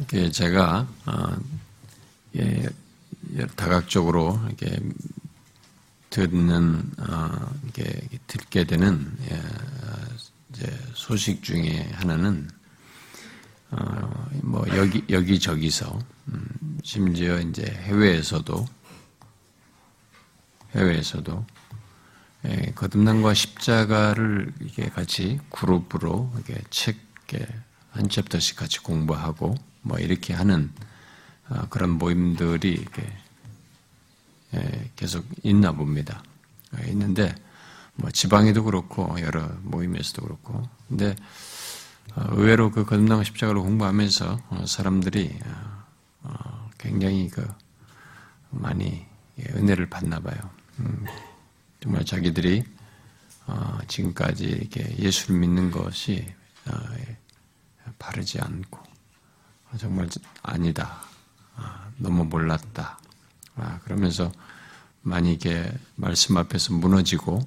이게 제가 어, 예, 다각적으로 이렇게 듣는 어, 이게 듣게 되는 예, 이제 소식 중에 하나는 어, 뭐 여기 여기 저기서 음, 심지어 이제 해외에서도 해외에서도 예, 거듭남과 십자가를 이게 같이 그룹으로 이렇게 책 한 챕터씩 같이 공부하고 뭐 이렇게 하는 어, 그런 모임들이 예, 계속 있나 봅니다. 어, 있는데 뭐 지방에도 그렇고 여러 모임에서도 그렇고 근데 어, 의외로 그 거듭남 십자가를 공부하면서 사람들이 굉장히 그 많이 예, 은혜를 받나 봐요. 음, 정말 자기들이 지금까지 이렇게 예수를 믿는 것이 바르지 않고 정말 아니다. 아, 너무 몰랐다. 아, 그러면서 많이 이게 말씀 앞에서 무너지고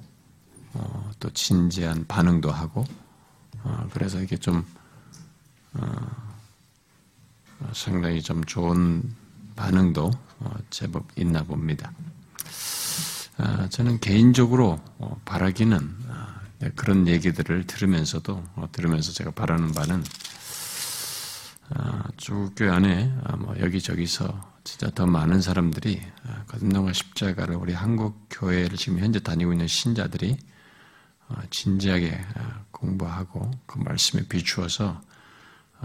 어, 또 진지한 반응도 하고 어, 그래서 이게 좀 어, 상당히 좀 좋은 반응도 제법 있나 봅니다. 아, 저는 개인적으로 바라기는 네, 그런 얘기들을 들으면서도 들으면서 제가 바라는 바는 주교회 아, 안에 아, 뭐 여기저기서 진짜 더 많은 사람들이 아, 거듭남과 십자가를 우리 한국 교회를 지금 현재 다니고 있는 신자들이 진지하게 공부하고 그 말씀에 비추어서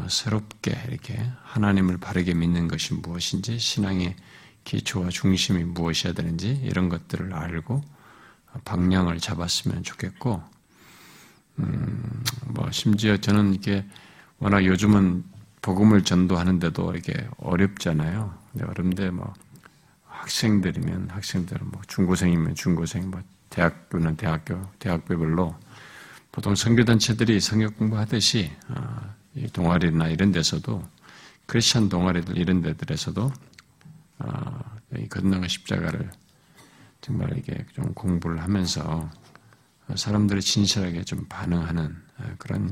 새롭게 이렇게 하나님을 바르게 믿는 것이 무엇인지 신앙의 기초와 중심이 무엇이어야 되는지 이런 것들을 알고 방향을 잡았으면 좋겠고, 음, 뭐 심지어 저는 이게 워낙 요즘은 복음을 전도하는데도 이렇게 어렵잖아요. 어렵는데 뭐 학생들이면 학생들은 뭐 중고생이면 중고생, 뭐 대학교는 대학교, 대학교별로 보통 선교단체들이 성역 공부하듯이 어, 동아리나 이런 데서도 크리스천 동아리들 이런 데들에서도 어, 이 건너가 십자가를 정말 이게 좀 공부를 하면서 사람들이 진실하게 좀 반응하는 어, 그런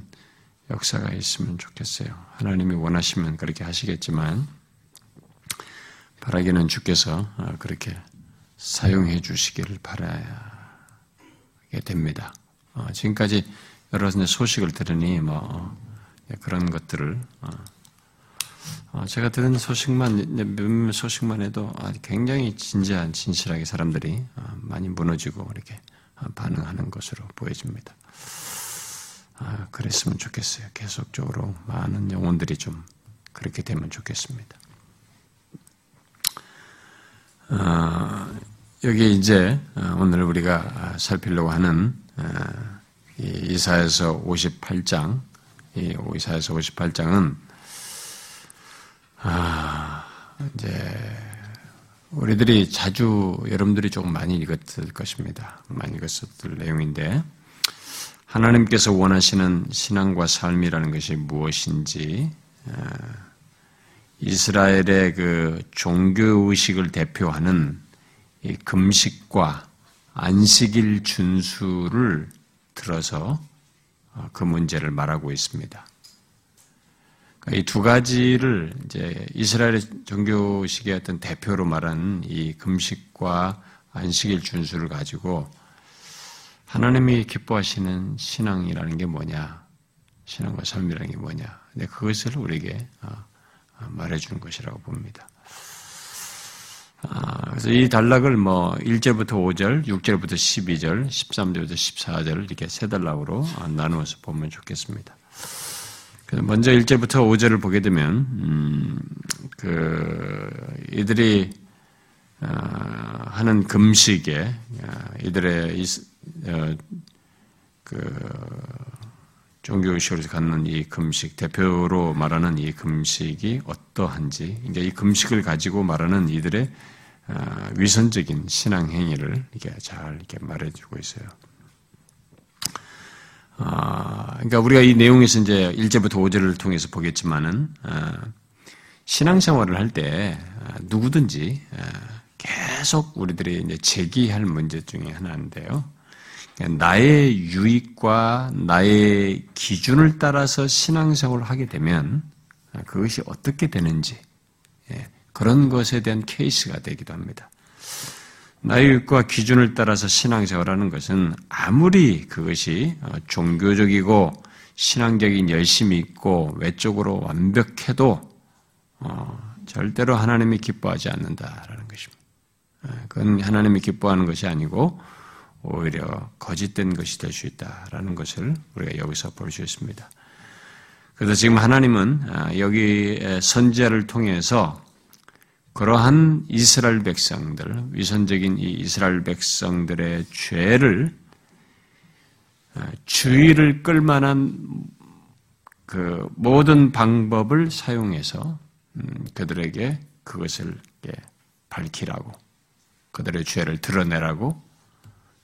역사가 있으면 좋겠어요. 하나님이 원하시면 그렇게 하시겠지만 바라기는 주께서 어, 그렇게 사용해 주시기를 바라야 됩니다. 어, 지금까지 여러 소식을 들으니 뭐 예, 그런 것들을 어, 제가 들은 소식만 몇몇 소식만 해도 굉장히 진지한 진실하게 사람들이 많이 무너지고 이렇게 반응하는 것으로 보여집니다. 아, 그랬으면 좋겠어요. 계속적으로 많은 영혼들이 좀 그렇게 되면 좋겠습니다. 아, 여기 이제 아, 오늘 우리가 살피려고 하는 아, 이사에서 58장, 이 이사에서 58장은 아, 이제 우리들이 자주 여러분들이 조금 많이 읽었을 것입니다. 많이 읽었을 내용인데 하나님께서 원하시는 신앙과 삶이라는 것이 무엇인지 이스라엘의 그 종교 의식을 대표하는 금식과 안식일 준수를 들어서 어, 그 문제를 말하고 있습니다. 그러니까 이두 가지를 이제 이스라엘의 종교식의 어떤 대표로 말하는 이 금식과 안식일 준수를 가지고 하나님이 기뻐하시는 신앙이라는 게 뭐냐? 신앙과 삶이라는 게 뭐냐? 근데 그것을 우리에게 어, 어, 말해주는 것이라고 봅니다. 아, 그래서 이 단락을 뭐 1절부터 5절, 6절부터 12절, 13절부터 14절 이렇게 세 단락으로 어, 나누어서 보면 좋겠습니다. 먼저 1절부터 5절을 보게 되면 음, 그 이들이 하는 금식에 이들의 어, 그 종교의식으로 갖는 이 금식, 대표로 말하는 이 금식이 어떠한지, 이제 이 금식을 가지고 말하는 이들의 어, 위선적인 신앙 행위를 이렇게 잘 이렇게 말해주고 있어요. 아, 그러니까 우리가 이 내용에서 이제 1제부터 5절을 통해서 보겠지만은, 어, 신앙생활을 할 때 누구든지 계속 우리들이 이제 제기할 문제 중에 하나인데요. 나의 유익과 나의 기준을 따라서 신앙생활을 하게 되면 그것이 어떻게 되는지 예, 그런 것에 대한 케이스가 되기도 합니다. 나이과 기준을 따라서 신앙생활하는 것은 아무리 그것이 어, 종교적이고 신앙적인 열심이 있고 외적으로 완벽해도 어, 절대로 하나님이 기뻐하지 않는다라는 것입니다. 예, 그건 하나님이 기뻐하는 것이 아니고 오히려 거짓된 것이 될 수 있다라는 것을 우리가 여기서 볼 수 있습니다. 그래서 지금 하나님은 아, 여기 선지자를 통해서 그러한 이스라엘 백성들, 위선적인 이 이스라엘 백성들의 죄를 아, 주의를 끌 만한 그 모든 방법을 사용해서 음, 그들에게 그것을 밝히라고 그들의 죄를 드러내라고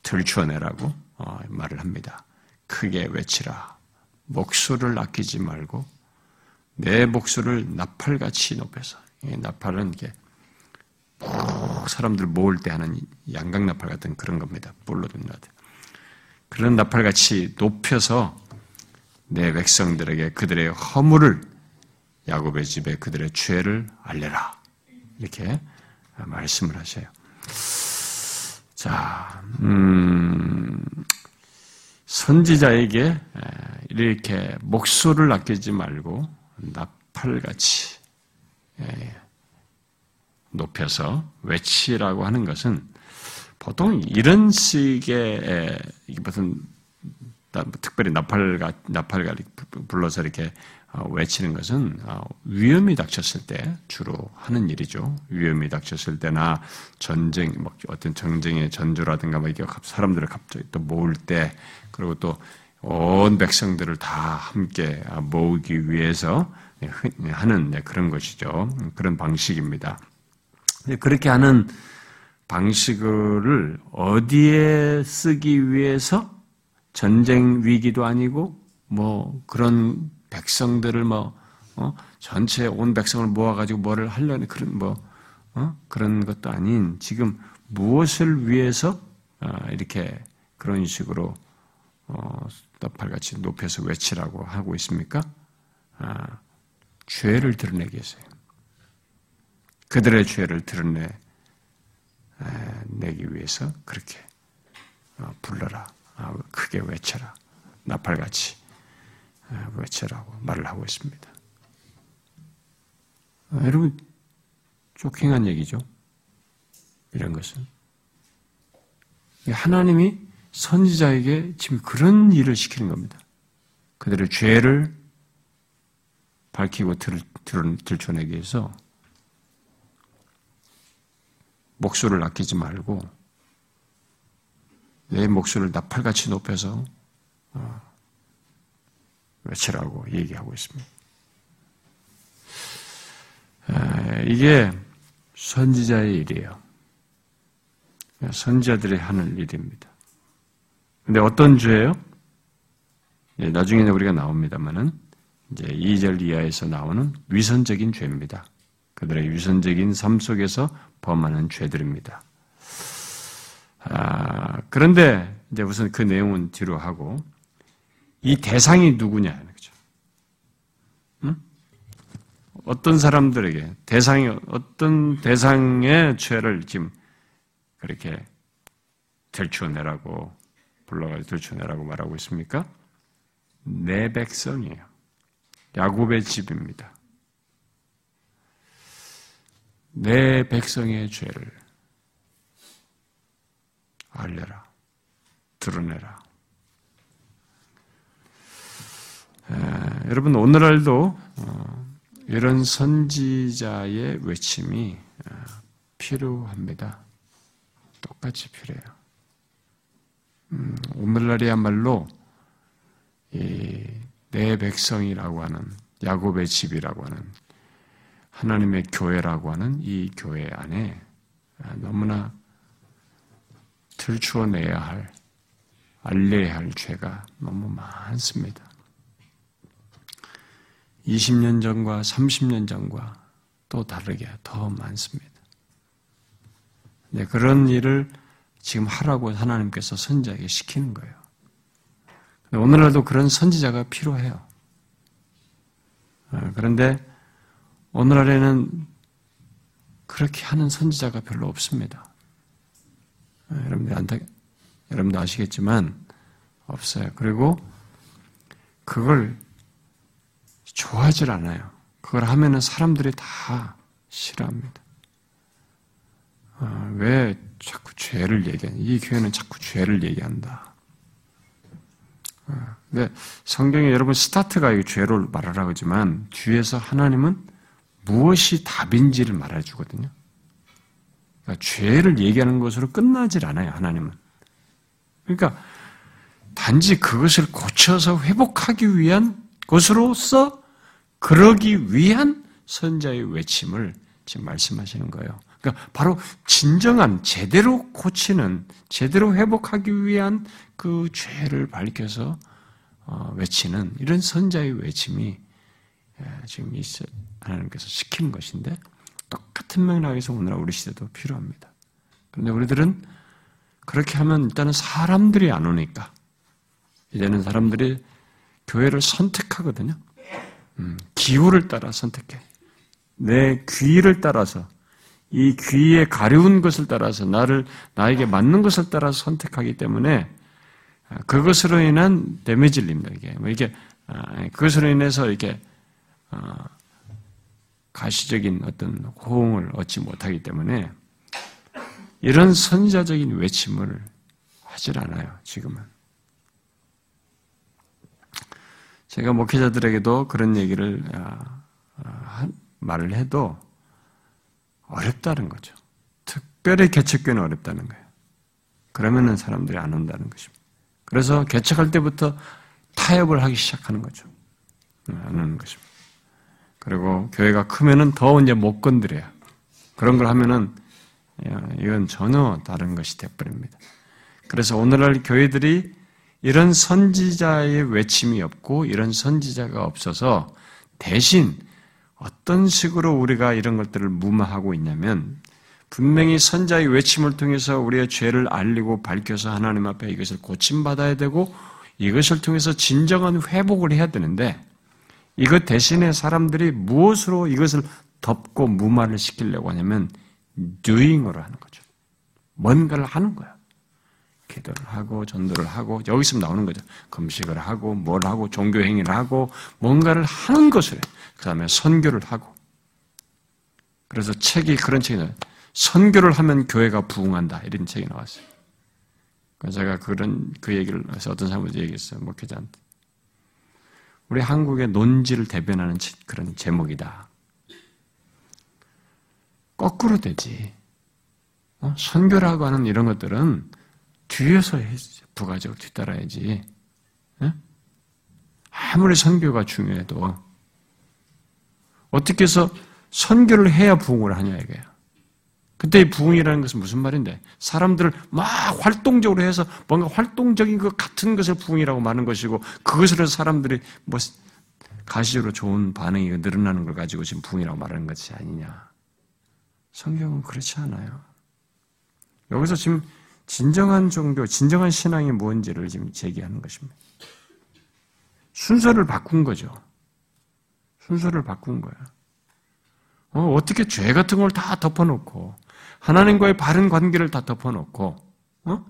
들춰내라고 어, 말을 합니다. 크게 외치라. 목소를 아끼지 말고 내 목소를 나팔같이 높여서 나팔은 이게 푹 사람들 모을 때 하는 양각 나팔 같은 그런 겁니다. 뿔로 된 나팔. 그런 나팔같이 높여서 내 백성들에게 그들의 허물을 야곱의 집에 그들의 죄를 알려라. 이렇게 말씀을 하셔요. 자, 음, 선지자에게 이렇게 목소를 아끼지 말고 나팔같이 높여서 외치라고 하는 것은 보통 이런 식의 무슨 특별히 나팔가 나팔가 불러서 이렇게 어, 외치는 것은 어, 위험이 닥쳤을 때 주로 하는 일이죠. 위험이 닥쳤을 때나 전쟁, 뭐 어떤 전쟁의 전조라든가 뭐 이게 사람들을 갑자기 또 모을 때 그리고 또 온 백성들을 다 함께 모으기 위해서 하는 그런 것이죠. 그런 방식입니다. 그렇게 하는 방식을 어디에 쓰기 위해서 전쟁 위기도 아니고 뭐 그런 백성들을 뭐 어? 전체 온 백성을 모아가지고 뭐를 하려는 그런 뭐 어? 그런 것도 아닌 지금 무엇을 위해서 어, 이렇게 그런 식으로 어, 나팔같이 높여서 외치라고 하고 있습니까? 아, 죄를 드러내기 위해서요. 그들의 죄를 드러내 내기 위해서 그렇게 어, 불러라, 아, 크게 외쳐라, 나팔같이 외쳐라고 말을 하고 있습니다. 아, 여러분 쇼킹한 얘기죠. 이런 것은 하나님이 선지자에게 지금 그런 일을 시키는 겁니다. 그들의 죄를 밝히고 들, 들, 들춰내기 위해서 목소리를 아끼지 말고 내 목소리를 나팔같이 높여서 어, 외치라고 얘기하고 있습니다. 이게 선지자의 일이에요. 선지자들이 하는 일입니다. 근데 어떤 죄예요? 나중에는 우리가 나옵니다만은 이제 2절 이하에서 나오는 위선적인 죄입니다. 그들의 위선적인 삶 속에서 범하는 죄들입니다. 아, 그런데 이제 우선 그 내용은 뒤로 하고 이 대상이 누구냐 그죠? 응? 어떤 사람들에게 대상이 어떤 대상의 죄를 지금 그렇게 들추어내라고 불러가지고 들추어내라고 말하고 있습니까? 내 백성이에요. 야곱의 집입니다. 내 백성의 죄를 알려라, 드러내라. 에, 여러분 오늘날도 어, 이런 선지자의 외침이 어, 필요합니다. 똑같이 필요해요. 음, 오늘날이야말로 내 백성이라고 하는 야곱의 집이라고 하는 하나님의 교회라고 하는 이 교회 안에 너무나 들추어내야 할, 알려야 할 죄가 너무 많습니다. 20년 전과 30년 전과 또 다르게 더 많습니다. 네, 그런 일을 지금 하라고 하나님께서 선지자에게 시키는 거예요. 오늘날도 그런 선지자가 필요해요. 어, 그런데 오늘날에는 그렇게 하는 선지자가 별로 없습니다. 아, 여러분들 안타, 여러분도 아시겠지만 없어요. 그리고 그걸 좋아하질 않아요. 그걸 하면은 사람들이 다 싫어합니다. 아, 왜 자꾸 죄를 얘기하냐? 이 교회는 자꾸 죄를 얘기한다. 아, 근데 성경에 여러분 스타트가 이 죄를 말하라고 하지만 뒤에서 하나님은 무엇이 답인지를 말해주거든요. 그러니까 죄를 얘기하는 것으로 끝나질 않아요, 하나님은. 그러니까 단지 그것을 고쳐서 회복하기 위한 것으로서 그러기 위한 선자의 외침을 지금 말씀하시는 거예요. 그러니까 바로 진정한 제대로 고치는 제대로 회복하기 위한 그 죄를 밝혀서 어, 외치는 이런 선자의 외침이 예, 지금 하나님께서 시키는 것인데 똑같은 맥락에서 오늘 우리 시대도 필요합니다. 그런데 우리들은 그렇게 하면 일단은 사람들이 안 오니까 이제는 사람들이 교회를 선택하거든요. 음, 기후를 따라 선택해. 내 귀를 따라서 이 귀에 가려운 것을 따라서 나를 나에게 맞는 것을 따라서 선택하기 때문에 아, 그것으로 인한 데미지를 입니다. 이게 뭐 이게 아, 그것으로 인해서 이게 어, 가시적인 어떤 호응을 얻지 못하기 때문에 이런 선자적인 외침을 하질 않아요. 지금은 제가 목회자들에게도 그런 얘기를 아, 말을 해도 어렵다는 거죠. 특별히 개척교는 어렵다는 거예요. 그러면은 사람들이 안 온다는 것입니다. 그래서 개척할 때부터 타협을 하기 시작하는 거죠. 안 오는 것입니다. 그리고 교회가 크면은 더 이제 못 건드려요. 그런 걸 하면은 이건 전혀 다른 것이 되어버립니다. 그래서 오늘날 교회들이 이런 선지자의 외침이 없고 이런 선지자가 없어서 대신 어떤 식으로 우리가 이런 것들을 무마하고 있냐면 분명히 선자의 외침을 통해서 우리의 죄를 알리고 밝혀서 하나님 앞에 이것을 고침받아야 되고 이것을 통해서 진정한 회복을 해야 되는데 이것 대신에 사람들이 무엇으로 이것을 덮고 무마를 시키려고 하냐면 doing으로 하는 거죠. 뭔가를 하는 거야. 기도를 하고 전도를 하고 여기서 나오는 거죠. 금식을 하고 뭘 하고 종교 행위를 하고 뭔가를 하는 것을 그 다음에 선교를 하고 그래서 책이 그런 책이 나와요. 선교를 하면 교회가 부흥한다 이런 책이 나왔어요. 제가 그런 그 얘기를 해서 어떤 사람한테 얘기했어요. 목회자한테. 우리 한국의 논지를 대변하는 그런 제목이다. 거꾸로 되지. 어? 선교라고 하는 이런 것들은 뒤에서 부가적 뒤따라야지. 예? 아무리 선교가 중요해도 어떻게 해서 선교를 해야 부흥을 하냐 이거야. 그때 부흥이라는 것은 무슨 말인데? 사람들을 막 활동적으로 해서 뭔가 활동적인 것 같은 것을 부흥이라고 말하는 것이고 그것으로 사람들이 뭐 가시적으로 좋은 반응이 늘어나는 걸 가지고 지금 부흥이라고 말하는 것이 아니냐. 성경은 그렇지 않아요. 여기서 지금 진정한 종교, 진정한 신앙이 뭔지를 지금 제기하는 것입니다. 순서를 바꾼 거죠. 순서를 바꾼 거야. 어, 어떻게 죄 같은 걸 다 덮어놓고 하나님과의 바른 관계를 다 덮어놓고 어?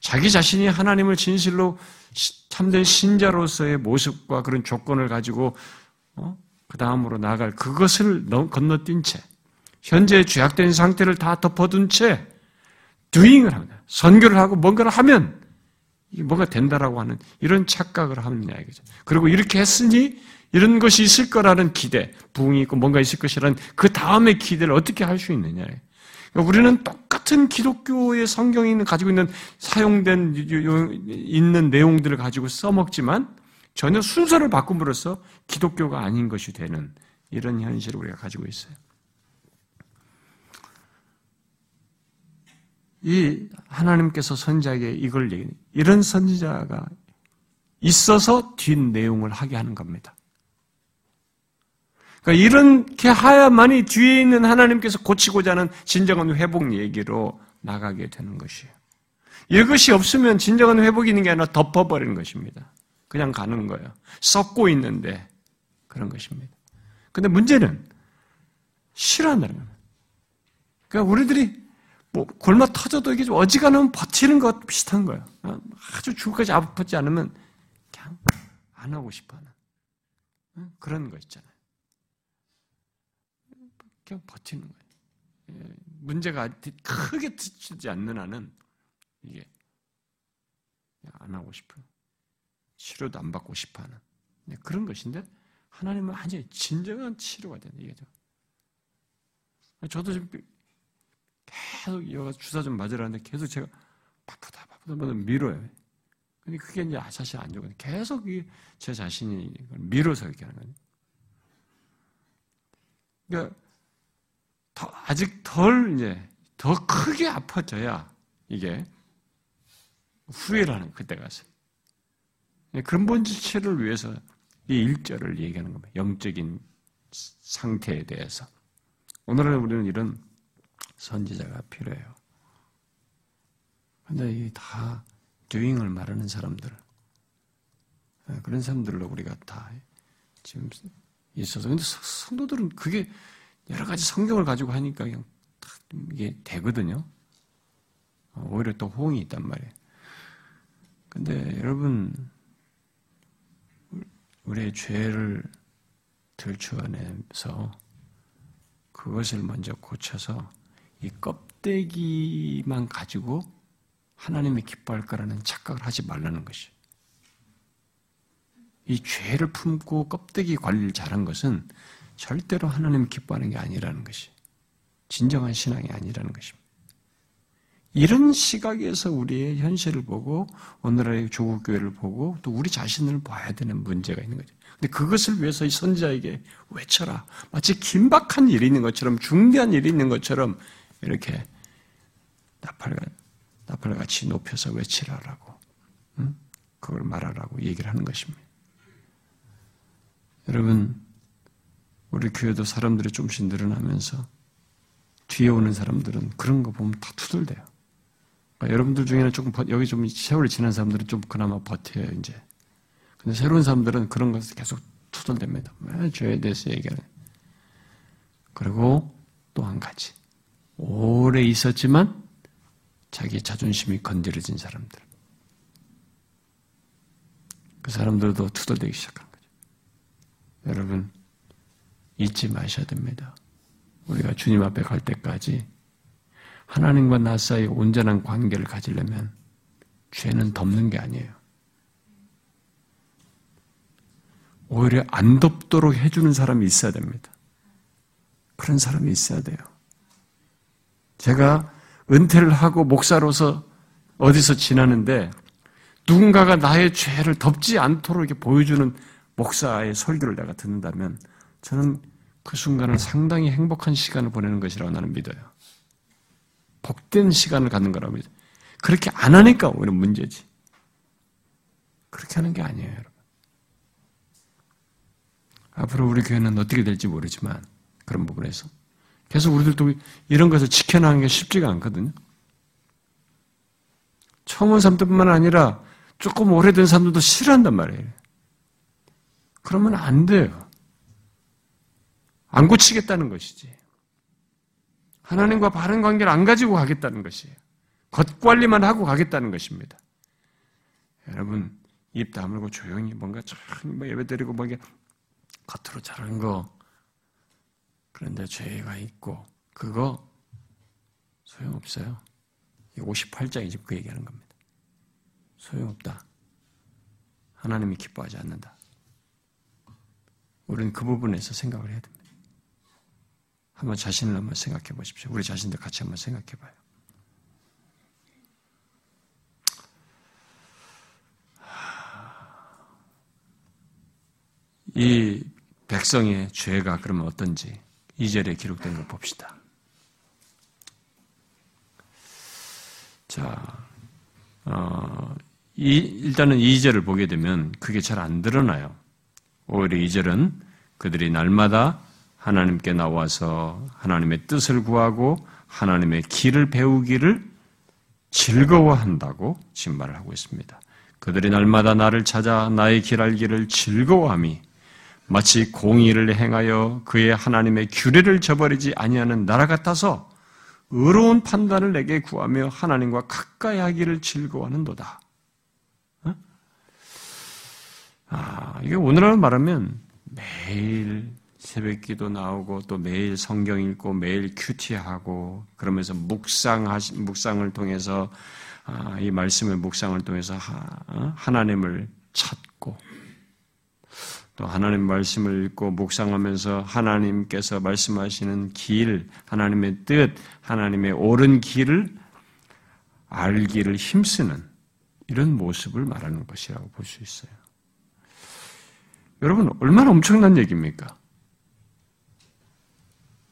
자기 자신이 하나님을 진실로 참된 신자로서의 모습과 그런 조건을 가지고 어? 그 다음으로 나아갈 그것을 건너뛴 채 현재 죄악된 상태를 다 덮어둔 채 doing을 합니다. 선교를 하고 뭔가를 하면 이게 뭔가 된다라고 하는 이런 착각을 하느냐 이거죠. 그리고 이렇게 했으니 이런 것이 있을 거라는 기대, 부흥이 있고 뭔가 있을 것이라는 그 다음의 기대를 어떻게 할 수 있느냐. 그러니까 우리는 똑같은 기독교의 성경이 가지고 있는 사용된 있는 내용들을 가지고 써먹지만 전혀 순서를 바꿈으로써 기독교가 아닌 것이 되는 이런 현실을 우리가 가지고 있어요. 이 하나님께서 선자에게 이걸 얘기 이런 선지자가 있어서 뒷 내용을 하게 하는 겁니다. 그러니까 이렇게 하야만이 뒤에 있는 하나님께서 고치고자 하는 진정한 회복 얘기로 나가게 되는 것이에요. 이것이 없으면 진정한 회복이 있는 게 아니라 덮어버리는 것입니다. 그냥 가는 거예요. 썩고 있는데 그런 것입니다. 근데 문제는 싫어한다는 거예요. 그러니까 우리들이 뭐 골마 터져도 이게 어지간하면 버티는 것 비슷한 거예요. 아주 죽을까지 아프지 않으면 그냥 안 하고 싶어하는 그런 거 있잖아요. 그냥 버티는 거예요. 예, 문제가 크게 드치지 않는 한은 이게 안 하고 싶어요. 치료도 안 받고 싶어하는 네, 그런 것인데 하나님은 완전히 진정한 치료가 되는 얘기죠. 저도 지금 계속 여가 주사 좀 맞으라는데 계속 제가 바쁘다 바쁘다 바쁘다 밀어요. 근데 그게 이제 사실 안 좋거든요. 계속 제 자신이 밀어서 이렇게 하는 거예요. 그러니까 더, 아직 덜 이제 더 크게 아파져야 이게 후회를 하는 그때 가서 근본 지체를 위해서 이 일절을 얘기하는 겁니다. 영적인 상태에 대해서 오늘은 우리는 이런 선지자가 필요해요. 근데 이다 doing을 말하는 사람들, 예, 그런 사람들로 우리가 다 지금 있어서. 근데 성도들은 그게 여러 가지 성경을 가지고 하니까 그냥 이게 되거든요. 어, 오히려 또 호응이 있단 말이에요. 근데 여러분, 우리의 죄를 들추어내서 그것을 먼저 고쳐서 이 껍데기만 가지고 하나님이 기뻐할 거라는 착각을 하지 말라는 것이. 이 죄를 품고 껍데기 관리를 잘한 것은 절대로 하나님 기뻐하는 게 아니라는 것이. 진정한 신앙이 아니라는 것입니다. 이런 시각에서 우리의 현실을 보고 오늘의 조국 교회를 보고 또 우리 자신을 봐야 되는 문제가 있는 거죠. 근데 그것을 위해서 이 선지자에게 외쳐라. 마치 긴박한 일이 있는 것처럼 중대한 일이 있는 것처럼 이렇게 나팔, 같이 높여서 외치라라고, 응? 그걸 말하라고 얘기를 하는 것입니다. 여러분, 우리 교회도 사람들이 좀씩 늘어나면서 뒤에 오는 사람들은 그런 거 보면 다 투덜대요. 그러니까 여러분들 중에는 조금 여기 좀 세월이 지난 사람들은 좀 그나마 버텨요 이제. 근데 새로운 사람들은 그런 것을 계속 투덜댑니다. 죄에 대해서 얘기하는. 그리고 또 한 가지. 오래 있었지만 자기 자존심이 건드려진 사람들. 그 사람들도 투덜대기 시작한 거죠. 여러분, 잊지 마셔야 됩니다. 우리가 주님 앞에 갈 때까지 하나님과 나 사이 온전한 관계를 가지려면 죄는 덮는 게 아니에요. 오히려 안 덮도록 해주는 사람이 있어야 됩니다. 그런 사람이 있어야 돼요. 제가 은퇴를 하고 목사로서 어디서 지나는데 누군가가 나의 죄를 덮지 않도록 이렇게 보여주는 목사의 설교를 내가 듣는다면 저는 그 순간을 상당히 행복한 시간을 보내는 것이라고 나는 믿어요. 복된 시간을 갖는 거라고 믿어요. 그렇게 안 하니까 오히려 문제지. 그렇게 하는 게 아니에요, 여러분. 앞으로 우리 교회는 어떻게 될지 모르지만 그런 부분에서 계속 우리들도 이런 것을 지켜나가는 게 쉽지가 않거든요. 처음 온 사람들뿐만 아니라 조금 오래된 사람들도 싫어한단 말이에요. 그러면 안 돼요. 안 고치겠다는 것이지. 하나님과 바른 관계를 안 가지고 가겠다는 것이에요. 겉관리만 하고 가겠다는 것입니다. 여러분, 입 다물고 조용히 뭔가 참뭐 예배 드리고 뭐 겉으로 잘하는 거 그런데 죄가 있고 그거 소용없어요. 58장이 지금 그 얘기하는 겁니다. 소용없다. 하나님이 기뻐하지 않는다. 우리는 그 부분에서 생각을 해야 됩니다. 한번 자신을 한번 생각해 보십시오. 우리 자신들 같이 한번 생각해 봐요. 이 백성의 죄가 그러면 어떤지 2절에 기록된 걸 봅시다. 자, 어, 이, 일단은 2절을 보게 되면 그게 잘 안 드러나요. 오히려 2절은 그들이 날마다 하나님께 나와서 하나님의 뜻을 구하고 하나님의 길을 배우기를 즐거워한다고 지금 말을 하고 있습니다. 그들이 날마다 나를 찾아 나의 길 알기를 즐거워함이 마치 공의를 행하여 그의 하나님의 규례를 저버리지 아니하는 나라 같아서 의로운 판단을 내게 구하며 하나님과 가까이 하기를 즐거워하는도다. 어? 아, 이게 오늘날 말하면 매일 새벽 기도 나오고 또 매일 성경 읽고 매일 큐티하고 그러면서 묵상 묵상을 통해서 아, 이 말씀의 묵상을 통해서 어? 하나님을 찾고 또 하나님 말씀을 읽고 묵상하면서 하나님께서 말씀하시는 길, 하나님의 뜻, 하나님의 옳은 길을 알기를 힘쓰는 이런 모습을 말하는 것이라고 볼 수 있어요. 여러분, 얼마나 엄청난 얘기입니까?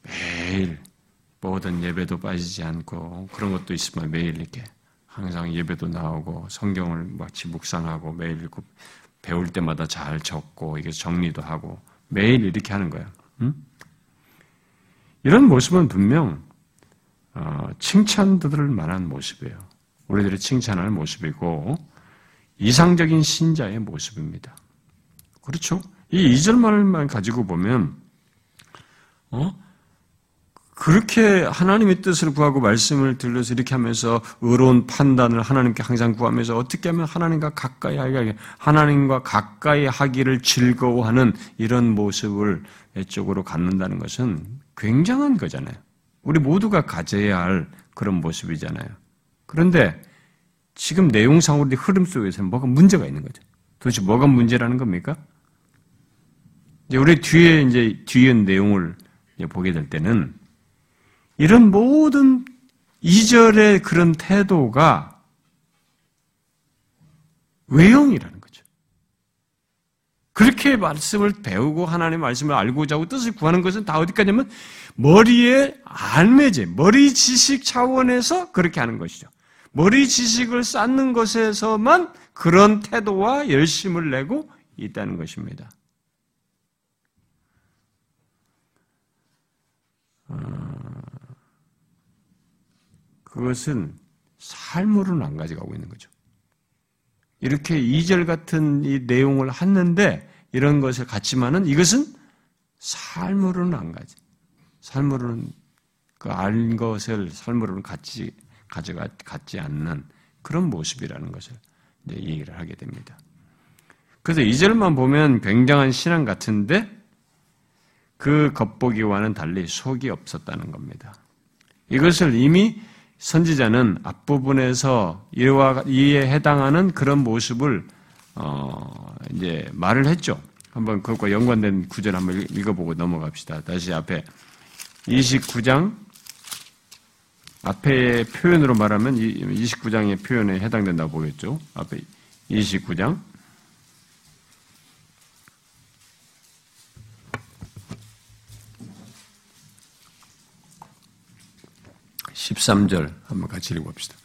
매일 모든 예배도 빠지지 않고 그런 것도 있으면 매일 이렇게 항상 예배도 나오고 성경을 마치 묵상하고 매일 배울 때마다 잘 적고 이게 정리도 하고 매일 이렇게 하는 거야. 응? 이런 모습은 분명 어, 칭찬 들을 만한 모습이에요. 우리들이 칭찬할 모습이고 이상적인 신자의 모습입니다. 그렇죠? 이 2절만을 가지고 보면 어? 그렇게 하나님의 뜻을 구하고 말씀을 들려서 이렇게 하면서 의로운 판단을 하나님께 항상 구하면서 어떻게 하면 하나님과 가까이 하게 하나님과 가까이 하기를 즐거워하는 이런 모습을 외적으로 갖는다는 것은 굉장한 거잖아요. 우리 모두가 가져야 할 그런 모습이잖아요. 그런데 지금 내용상으로 흐름 속에서는 뭐가 문제가 있는 거죠. 도대체 뭐가 문제라는 겁니까? 이제 우리 뒤에 이제 뒤에 내용을 보게 될 때는 이런 모든 이절의 그런 태도가 외형이라는 거죠. 그렇게 말씀을 배우고 하나님의 말씀을 알고자 하고 뜻을 구하는 것은 다 어디까지냐면 머리에 알매제, 머리 지식 차원에서 그렇게 하는 것이죠. 머리 지식을 쌓는 것에서만 그런 태도와 열심을 내고 있다는 것입니다. 어... 그것은 삶으로는 안 가져가고 있는 거죠. 이렇게 2절 같은 이 내용을 했는데 이런 것을 갖지만은 이것은 삶으로는 안 가지. 삶으로는 그 알 것을 삶으로는 같이 가져가 갖지 않는 그런 모습이라는 것을 이제 얘기를 하게 됩니다. 그래서 2절만 보면 굉장한 신앙 같은데 그 겉보기와는 달리 속이 없었다는 겁니다. 이것을 이미 선지자는 앞부분에서 이와 이에 해당하는 그런 모습을 어 이제 말을 했죠. 한번 그것과 연관된 구절 한번 읽어보고 넘어갑시다. 다시 앞에 29장 앞에 표현으로 말하면 29장의 표현에 해당된다고 보겠죠. 앞에 29장 13절 한번 같이 읽어봅시다.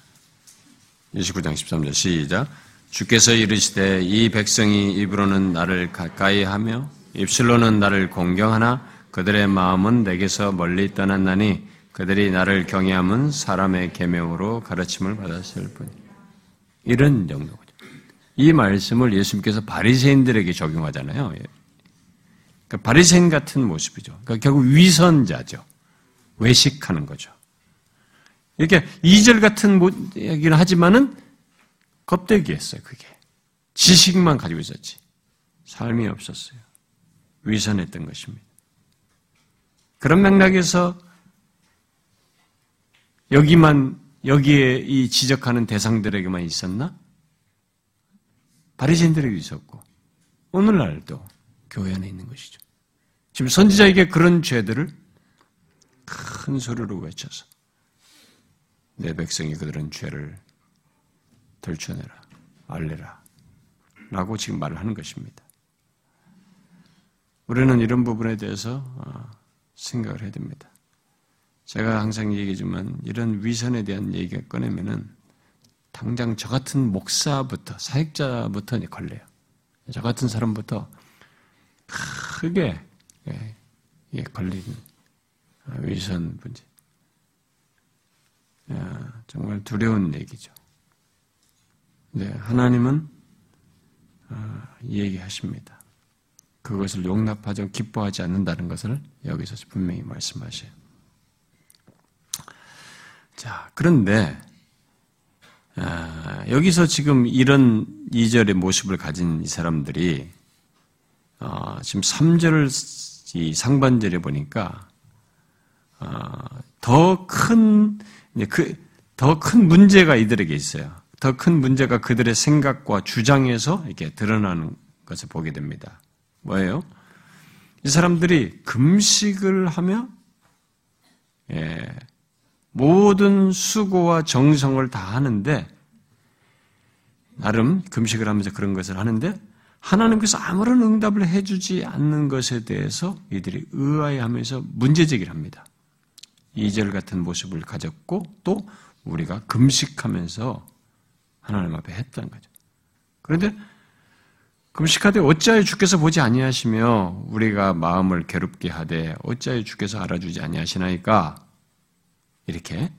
29장 13절 시작. 주께서 이르시되 이 백성이 입으로는 나를 가까이 하며 입술로는 나를 공경하나 그들의 마음은 내게서 멀리 떠났나니 그들이 나를 경외함은 사람의 계명으로 가르침을 받았을 뿐. 이런 정도거죠. 이 말씀을 예수님께서 바리새인들에게 적용하잖아요. 그러니까 바리새인 같은 모습이죠. 그러니까 결국 위선자죠. 외식하는 거죠. 이렇게 이절 같은 얘기를 하지만은 껍데기였어요, 그게. 지식만 가지고 있었지. 삶이 없었어요. 위선했던 것입니다. 그런 맥락에서 여기만, 여기에 이 지적하는 대상들에게만 있었나? 바리새인들에게 있었고, 오늘날도 교회 안에 있는 것이죠. 지금 선지자에게 그런 죄들을 큰 소리로 외쳐서 내 백성이 그들은 죄를 들춰내라, 알래라. 라고 지금 말을 하는 것입니다. 우리는 이런 부분에 대해서 어, 생각을 해야 됩니다. 제가 항상 얘기지만 이런 위선에 대한 얘기가 꺼내면은 당장 저 같은 목사부터 사역자부터 걸려요. 저 같은 사람부터 크게 예, 걸리는 위선 문제. 정말 두려운 얘기죠. 네, 하나님은 아, 얘기하십니다. 그것을 용납하지 기뻐하지 않는다는 것을 여기서 분명히 말씀하셔요. 자, 그런데 아, 여기서 지금 이런 이절의 모습을 가진 이 사람들이 어, 지금 3절 이 상반절에 보니까 어, 더큰 그, 더 큰 문제가 이들에게 있어요. 더 큰 문제가 그들의 생각과 주장에서 이렇게 드러나는 것을 보게 됩니다. 뭐예요? 이 사람들이 금식을 하며 예, 모든 수고와 정성을 다 하는데 나름 금식을 하면서 그런 것을 하는데 하나님께서 아무런 응답을 해주지 않는 것에 대해서 이들이 의아해하면서 문제제기를 합니다. 이절 같은 모습을 가졌고 또 우리가 금식하면서 하나님 앞에 했던 거죠. 그런데 금식하되 어찌하여 주께서 보지 아니하시며 우리가 마음을 괴롭게 하되 어찌하여 주께서 알아주지 아니하시나이까 이렇게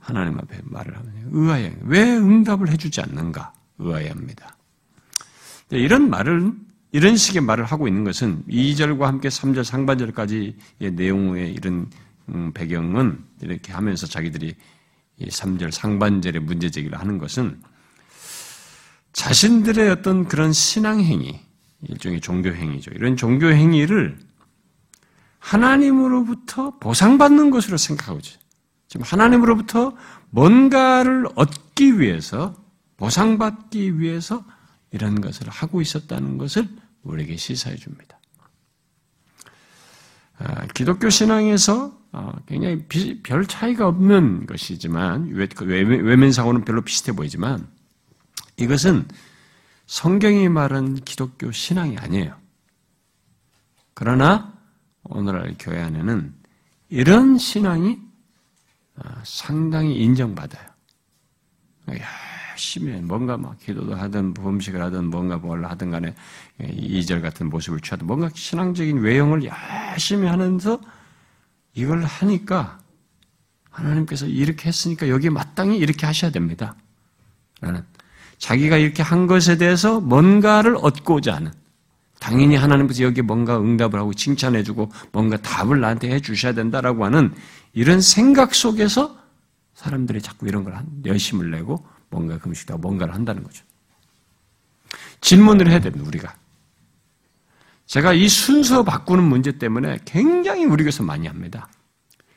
하나님 앞에 말을 하면 의아해. 왜 응답을 해주지 않는가? 의아해합니다. 이런 말을 이런 식의 말을 하고 있는 것은 2절과 함께 3절 상반절까지의 내용의 이런 음, 배경은 이렇게 하면서 자기들이 3절 상반절의 문제 제기를 하는 것은 자신들의 어떤 그런 신앙행위, 일종의 종교행위죠. 이런 종교행위를 하나님으로부터 보상받는 것으로 생각하고 있죠. 지금 하나님으로부터 뭔가를 얻기 위해서, 보상받기 위해서 이런 것을 하고 있었다는 것을 우리에게 시사해 줍니다. 아, 기독교 신앙에서 어, 굉장히 별 차이가 없는 것이지만 그 외면상으로는 별로 비슷해 보이지만 이것은 성경이 말한 기독교 신앙이 아니에요. 그러나 오늘날 교회 안에는 이런 신앙이 아, 상당히 인정받아요. 열심히 뭔가 막 기도도 하든 범식을 하든 뭔가 뭘 하든 간에 이절 같은 모습을 취하든 뭔가 신앙적인 외형을 열심히 하면서 이걸 하니까 하나님께서 이렇게 했으니까 여기에 마땅히 이렇게 하셔야 됩니다. 라는 자기가 이렇게 한 것에 대해서 뭔가를 얻고자 하는 당연히 하나님께서 여기 뭔가 응답을 하고 칭찬해주고 뭔가 답을 나한테 해주셔야 된다라고 하는 이런 생각 속에서 사람들이 자꾸 이런 걸 열심을 내고 뭔가 금식하고 뭔가를 한다는 거죠. 질문을 해야 됩니다, 우리가. 제가 이 순서 바꾸는 문제 때문에 굉장히 우리 교회에서 많이 합니다.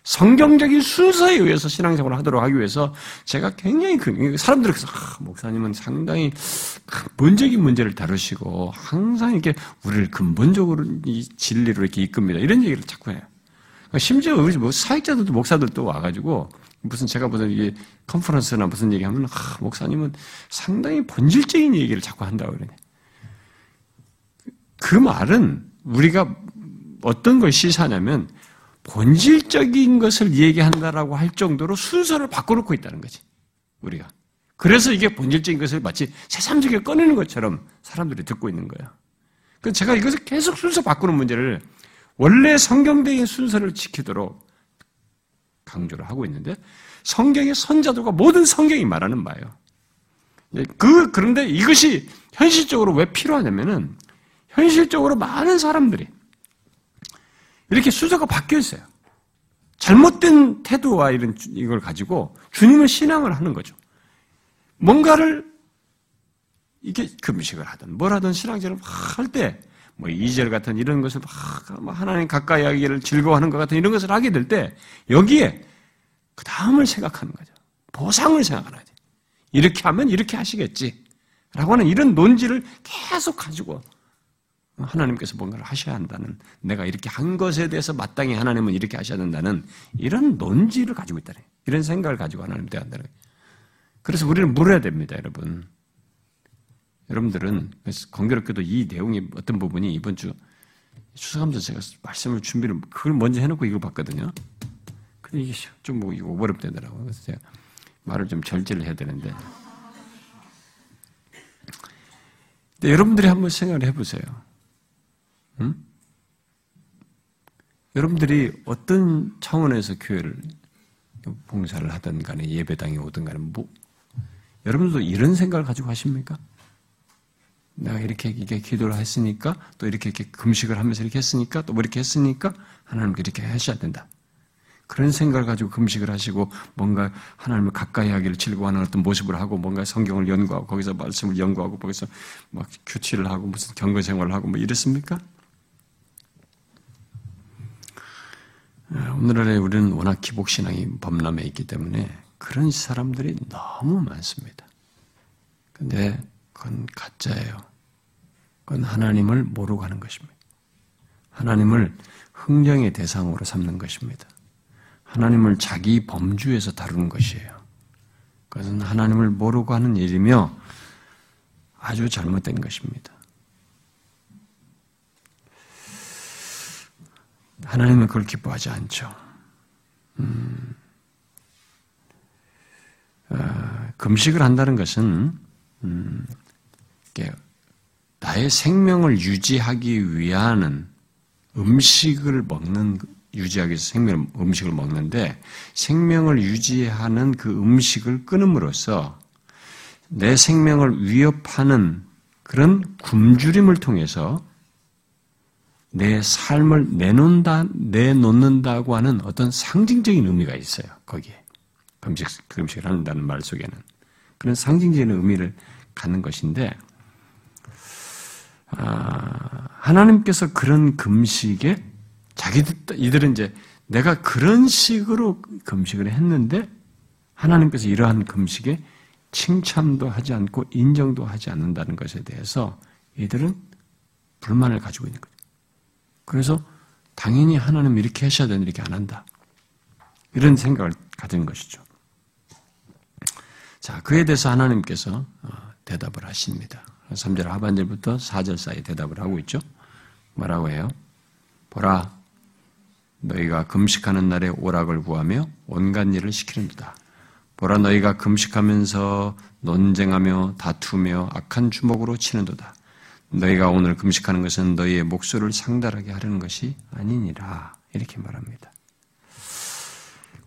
성경적인 순서에 의해서 신앙생활을 하도록 하기 위해서 제가 굉장히 그 사람들이 그래서 아, 목사님은 상당히 근본적인 문제를 다루시고 항상 이렇게 우리를 근본적으로 이 진리로 이렇게 이끕니다. 이런 얘기를 자꾸 해요. 그러니까 심지어 우리 뭐 사역자들도 목사들도 와가지고 무슨 제가 무슨 이게 컨퍼런스나 무슨 얘기하면 아, 목사님은 상당히 본질적인 얘기를 자꾸 한다고 그러네. 그 말은 우리가 어떤 걸 시사하냐면 본질적인 것을 얘기한다라고 할 정도로 순서를 바꿔놓고 있다는 거지. 우리가. 그래서 이게 본질적인 것을 마치 새삼스럽게 꺼내는 것처럼 사람들이 듣고 있는 거야. 그 제가 이것을 계속 순서 바꾸는 문제를 원래 성경대의 순서를 지키도록 강조를 하고 있는데 성경의 선자들과 모든 성경이 말하는 바예요. 그 그런데 이것이 현실적으로 왜 필요하냐면은 현실적으로 많은 사람들이 이렇게 수저가 바뀌어 있어요. 잘못된 태도와 이런 이걸 가지고 주님을 신앙을 하는 거죠. 뭔가를 이게 금식을 하든 뭘 하든 신앙생활을 할 때, 뭐 이절 같은 이런 것을 막뭐 하나님 가까이 하기를 즐거워하는 것 같은 이런 것을 하게 될 때, 여기에 그 다음을 생각하는 거죠. 보상을 생각하는 거죠. 이렇게 하면 이렇게 하시겠지. 라고 하는 이런 논지를 계속 가지고 하나님께서 뭔가를 하셔야 한다는 내가 이렇게 한 것에 대해서 마땅히 하나님은 이렇게 하셔야 된다는 이런 논지를 가지고 있다는 이런 생각을 가지고 하나님 대한다는 그래서 우리는 물어야 됩니다, 여러분. 여러분들은 공교롭게도 이 내용의 어떤 부분이 이번 주 추수감사 제가 말씀을 준비를 그걸 먼저 해놓고 이걸 봤거든요. 근데 이게 좀뭐 이거 어렵되더라고요. 그래서 제가 말을 좀 절제를 해야 되는데. 여러분들이 한번 생각을 해보세요. 응? 여러분들이 어떤 차원에서 교회를 봉사를 하든 간에 예배당에 오든 간에 뭐 여러분들도 이런 생각을 가지고 하십니까? 내가 이렇게 이게 기도를 했으니까 또 이렇게 이렇게 금식을 하면서 이렇게 했으니까 또 뭐 이렇게 했으니까 하나님께 이렇게 하셔야 된다. 그런 생각을 가지고 금식을 하시고 뭔가 하나님을 가까이 하기를 즐거워하는 어떤 모습을 하고 뭔가 성경을 연구하고 거기서 말씀을 연구하고 거기서 막 규칙을 하고 무슨 경건 생활을 하고 뭐 이랬습니까? 오늘날에 우리는 워낙 기복신앙이 범람해 있기 때문에 그런 사람들이 너무 많습니다. 근데 그건 가짜예요. 그건 하나님을 모르고 하는 것입니다. 하나님을 흥정의 대상으로 삼는 것입니다. 하나님을 자기 범주에서 다루는 것이에요. 그것은 하나님을 모르고 하는 일이며 아주 잘못된 것입니다. 하나님은 그걸 기뻐하지 않죠. 음, 어, 금식을 한다는 것은 음, 나의 생명을 유지하기 위한 음식을 먹는 유지하기 위해서 생명 음식을 먹는데 생명을 유지하는 그 음식을 끊음으로써 내 생명을 위협하는 그런 굶주림을 통해서 내 삶을 내놓는다, 내놓는다고 하는 어떤 상징적인 의미가 있어요. 거기에. 금식, 금식을 한다는 말 속에는. 그런 상징적인 의미를 갖는 것인데, 아, 하나님께서 그런 금식에 자기들, 이들은 이제 내가 그런 식으로 금식을 했는데, 하나님께서 이러한 금식에 칭찬도 하지 않고 인정도 하지 않는다는 것에 대해서 이들은 불만을 가지고 있는 거죠. 그래서 당연히 하나님 이렇게 하셔야 되는데 이렇게 안 한다. 이런 생각을 가진 것이죠. 자, 그에 대해서 하나님께서 어, 대답을 하십니다. 3절 하반절부터 4절 사이 대답을 하고 있죠. 뭐라고 해요? 보라, 너희가 금식하는 날에 오락을 구하며 온갖 일을 시키는도다. 보라, 너희가 금식하면서 논쟁하며 다투며 악한 주먹으로 치는도다. 너희가 오늘 금식하는 것은 너희의 목소리를 상달하게 하려는 것이 아니니라. 이렇게 말합니다.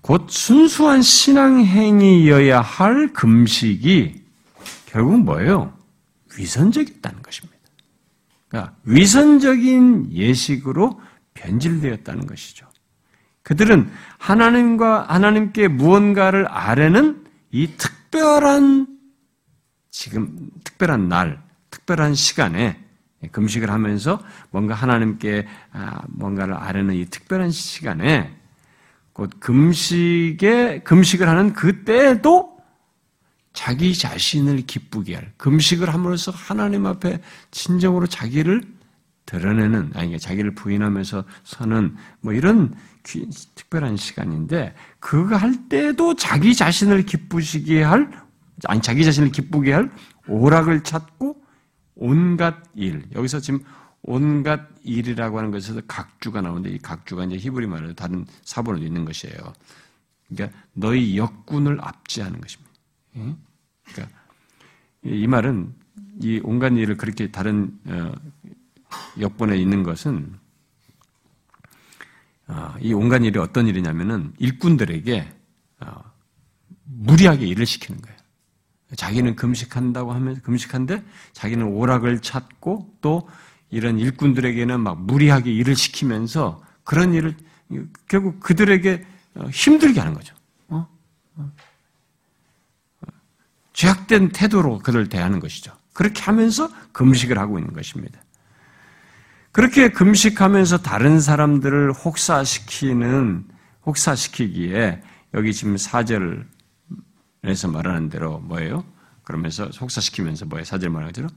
곧 순수한 신앙행위여야 할 금식이 결국 뭐예요? 위선적이었다는 것입니다. 그러니까 위선적인 예식으로 변질되었다는 것이죠. 그들은 하나님과 하나님께 무언가를 아뢰는 이 특별한 지금 특별한 날, 특별한 시간에 금식을 하면서 뭔가 하나님께 아, 뭔가를 아뢰는 이 특별한 시간에 곧 금식에 금식을 하는 그때에도 자기 자신을 기쁘게 할 금식을 함으로써 하나님 앞에 진정으로 자기를 드러내는 아니 자기를 부인하면서 서는 뭐 이런 귀, 특별한 시간인데 그거 할 때도 자기 자신을 기쁘시게 할 아니 자기 자신을 기쁘게 할 오락을 찾고 온갖 일. 여기서 지금 온갖 일이라고 하는 것에서 각주가 나오는데 이 각주가 이제 히브리 말로 다른 사본으로 있는 것이에요. 그러니까 너희 역군을 압제하는 것입니다. 예? 그러니까 이 말은 이 온갖 일을 그렇게 다른 어, 역본에 있는 것은 어, 이 온갖 일이 어떤 일이냐면은 일꾼들에게 어, 무리하게 일을 시키는 거예요. 자기는 금식한다고 하면서 금식한데 자기는 오락을 찾고 또 이런 일꾼들에게는 막 무리하게 일을 시키면서 그런 일을 결국 그들에게 어, 힘들게 하는 거죠. 어? 어. 죄악된 태도로 그들 대하는 것이죠. 그렇게 하면서 금식을 하고 있는 것입니다. 그렇게 금식하면서 다른 사람들을 혹사시키는 혹사시키기에 여기 지금 사절 그래서 말하는 대로 뭐예요? 그러면서 속사시키면서 뭐예요? 사절 말하는 대로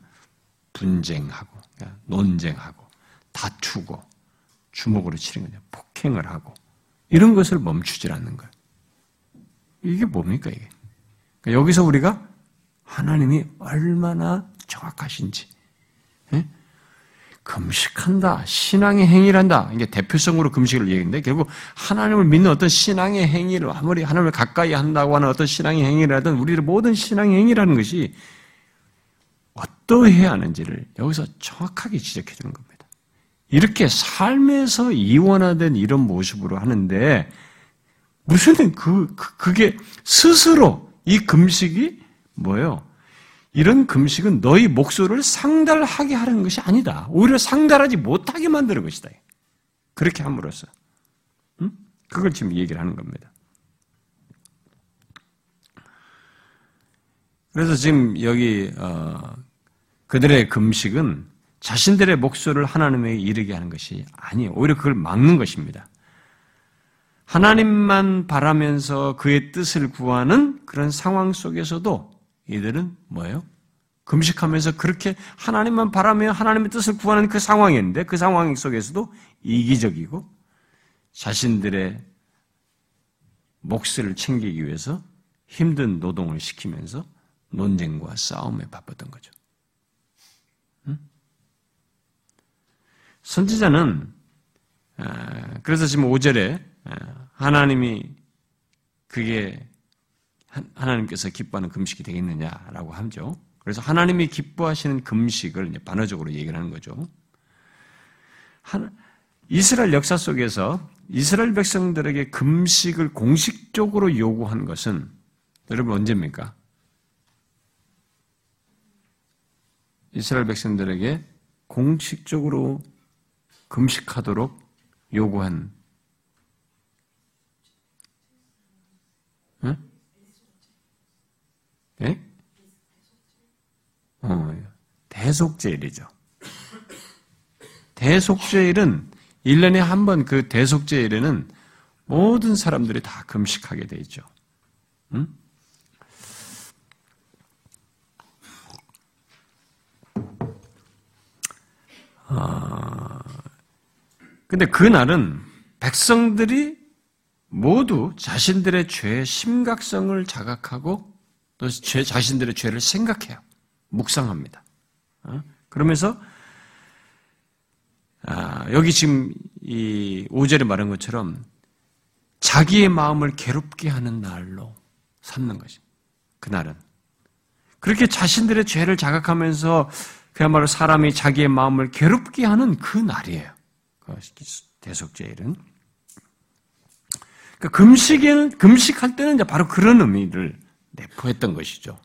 분쟁하고 논쟁하고 다투고 주먹으로 치는 거죠. 폭행을 하고 이런 것을 멈추질 않는 거예요. 이게 뭡니까 이게? 그러니까 여기서 우리가 하나님이 얼마나 정확하신지 예? 금식한다. 신앙의 행위란다. 이게 대표성으로 금식을 얘기했는데 결국 하나님을 믿는 어떤 신앙의 행위를 아무리 하나님을 가까이 한다고 하는 어떤 신앙의 행위라든 우리의 모든 신앙의 행위라는 것이 어떠해야 하는지를 여기서 정확하게 지적해 주는 겁니다. 이렇게 삶에서 이원화된 이런 모습으로 하는데 무슨 그, 그 그게 스스로 이 금식이 뭐예요? 이런 금식은 너희 목소리를 상달하게 하는 것이 아니다. 오히려 상달하지 못하게 만드는 것이다. 그렇게 함으로써. 응? 그걸 지금 얘기를 하는 겁니다. 그래서 지금 여기 어, 그들의 금식은 자신들의 목소리를 하나님에게 이르게 하는 것이 아니에요. 오히려 그걸 막는 것입니다. 하나님만 바라면서 그의 뜻을 구하는 그런 상황 속에서도 이들은 뭐예요? 금식하면서 그렇게 하나님만 바라며 하나님의 뜻을 구하는 그 상황인데 그 상황 속에서도 이기적이고 자신들의 몫을 챙기기 위해서 힘든 노동을 시키면서 논쟁과 싸움에 바빴던 거죠. 응? 선지자는 아, 그래서 지금 5절에 아, 하나님이 그게 하나님께서 기뻐하는 금식이 되겠느냐라고 하죠. 그래서 하나님이 기뻐하시는 금식을 반어적으로 얘기를 하는 거죠. 이스라엘 역사 속에서 이스라엘 백성들에게 금식을 공식적으로 요구한 것은 여러분 언제입니까? 이스라엘 백성들에게 공식적으로 금식하도록 요구한 예? 어, 대속제일이죠. 대속제일은 1년에 한 번 그 대속제일에는 모든 사람들이 다 금식하게 돼 있죠. 응? 아, 근데 그날은 백성들이 모두 자신들의 죄의 심각성을 자각하고 또 죄, 자신들의 죄를 생각해요. 묵상합니다. 어? 그러면서 아, 여기 지금 이 5절에 말한 것처럼 자기의 마음을 괴롭게 하는 날로 삼는 것이 그날은 그렇게 자신들의 죄를 자각하면서 그야말로 사람이 자기의 마음을 괴롭게 하는 그 날이에요. 그 대속제일은. 그러니까 금식에는, 금식할 때는 이제 바로 그런 의미를 내포했던 것이죠.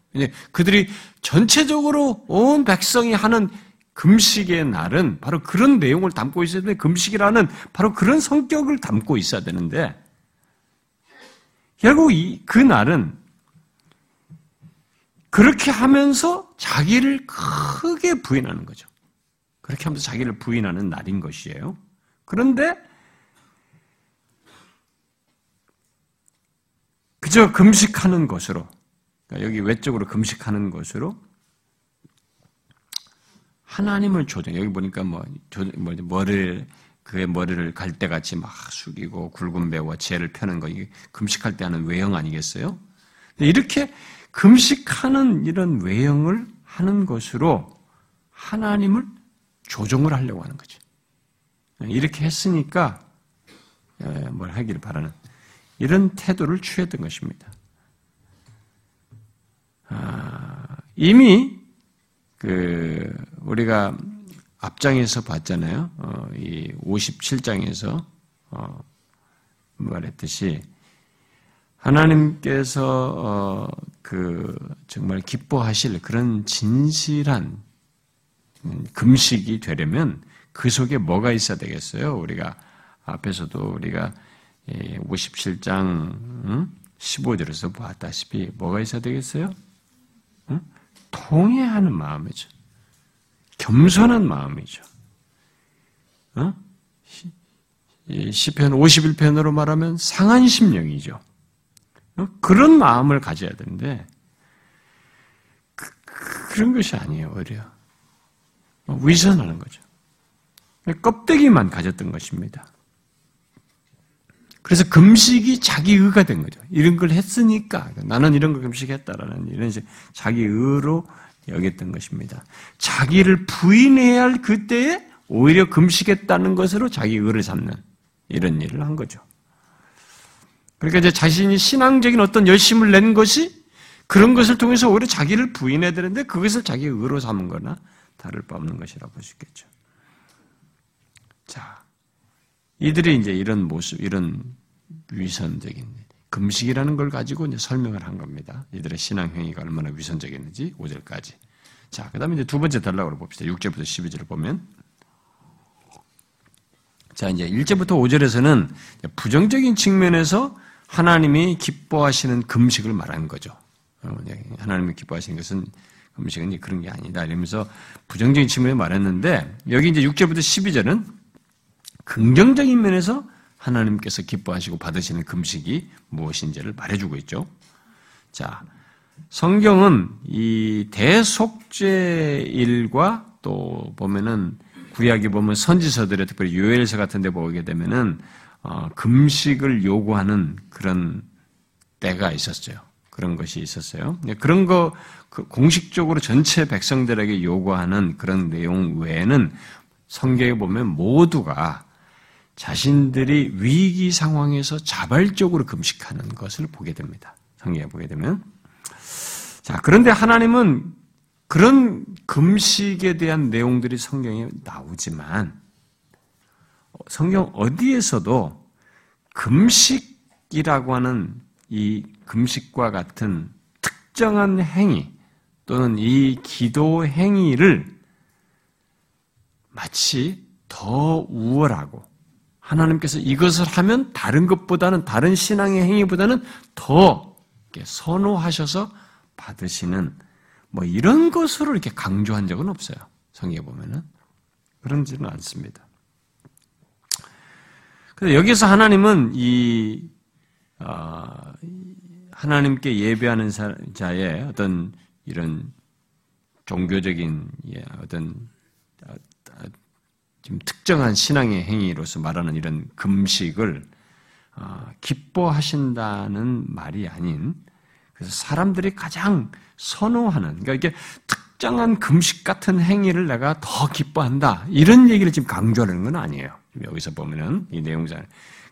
그들이 전체적으로 온 백성이 하는 금식의 날은 바로 그런 내용을 담고 있어야 되는데, 금식이라는 바로 그런 성격을 담고 있어야 되는데, 결국 이, 그 날은 그렇게 하면서 자기를 크게 부인하는 거죠. 그렇게 하면서 자기를 부인하는 날인 것이에요. 그런데 그저 금식하는 것으로 그러니까 여기 외적으로 금식하는 것으로 하나님을 조정. 여기 보니까 뭐, 뭐 머리를 그의 머리를 갈대같이 막 숙이고 굵은 배와 죄를 펴는 거 이게 금식할 때 하는 외형 아니겠어요? 이렇게 금식하는 이런 외형을 하는 것으로 하나님을 조종을 하려고 하는 거죠. 이렇게 했으니까 뭘 하기를 바라는 이런 태도를 취했던 것입니다. 아, 이미 그 우리가 앞장에서 봤잖아요. 어, 이 57장에서 어, 말했듯이 하나님께서 어, 그 정말 기뻐하실 그런 진실한 금식이 되려면 그 속에 뭐가 있어야 되겠어요? 우리가 앞에서도 우리가 57장 15절에서 보았다시피 뭐가 있어야 되겠어요? 통해하는 마음이죠. 겸손한 마음이죠. 어? 시편 51편으로 말하면 상한 심령이죠. 어? 그런 마음을 가져야 되는데 그, 런 것이 아니에요. 오히려 어, 위선하는 거죠. 껍데기만 가졌던 것입니다. 그래서 금식이 자기 의가 된 거죠. 이런 걸 했으니까 나는 이런 걸 금식했다라는 이런 자기 의로 여겼던 것입니다. 자기를 부인해야 할 그때에 오히려 금식했다는 것으로 자기 의를 삼는 이런 일을 한 거죠. 그러니까 이제 자신이 신앙적인 어떤 열심을 낸 것이 그런 것을 통해서 오히려 자기를 부인해야 되는데 그것을 자기 의로 삼은 거나 다를 바 없는 것이라고 볼 수 있겠죠. 자, 이들이 이제 이런 모습, 이런 위선적인 금식이라는 걸 가지고 이제 설명을 한 겁니다. 이들의 신앙 행위가 얼마나 위선적이었는지 5절까지. 자, 그 다음에 이제 두 번째 단락으로 봅시다. 6절부터 12절을 보면. 자, 이제 1절부터 5절에서는 부정적인 측면에서 하나님이 기뻐하시는 금식을 말하는 거죠. 어, 하나님이 기뻐하시는 것은 금식은 그런 게 아니다. 이러면서 부정적인 측면에 말했는데, 여기 이제 6절부터 12절은 긍정적인 면에서 하나님께서 기뻐하시고 받으시는 금식이 무엇인지를 말해주고 있죠. 자, 성경은 이 대속죄일과 또 보면은 구약에 보면 선지서들의 특별히 요엘서 같은 데 보게 되면은 어, 금식을 요구하는 그런 때가 있었어요. 그런 것이 있었어요. 그런 거 그 공식적으로 전체 백성들에게 요구하는 그런 내용 외에는 성경에 보면 모두가 자신들이 위기 상황에서 자발적으로 금식하는 것을 보게 됩니다. 성경에 보게 되면. 자, 그런데 하나님은 그런 금식에 대한 내용들이 성경에 나오지만 성경 어디에서도 금식이라고 하는 이 금식과 같은 특정한 행위 또는 이 기도 행위를 마치 더 우월하고 하나님께서 이것을 하면 다른 것보다는 다른 신앙의 행위보다는 더 선호하셔서 받으시는 뭐 이런 것으로 이렇게 강조한 적은 없어요. 성경에 보면은 그런지는 않습니다. 그래서 여기서 하나님은 이 어, 하나님께 예배하는 자의 어떤 이런 종교적인 예, 어떤 좀 특정한 신앙의 행위로서 말하는 이런 금식을 어, 기뻐하신다는 말이 아닌 그래서 사람들이 가장 선호하는 그러니까 이게 특정한 금식 같은 행위를 내가 더 기뻐한다 이런 얘기를 지금 강조하는 건 아니에요. 여기서 보면은 이 내용상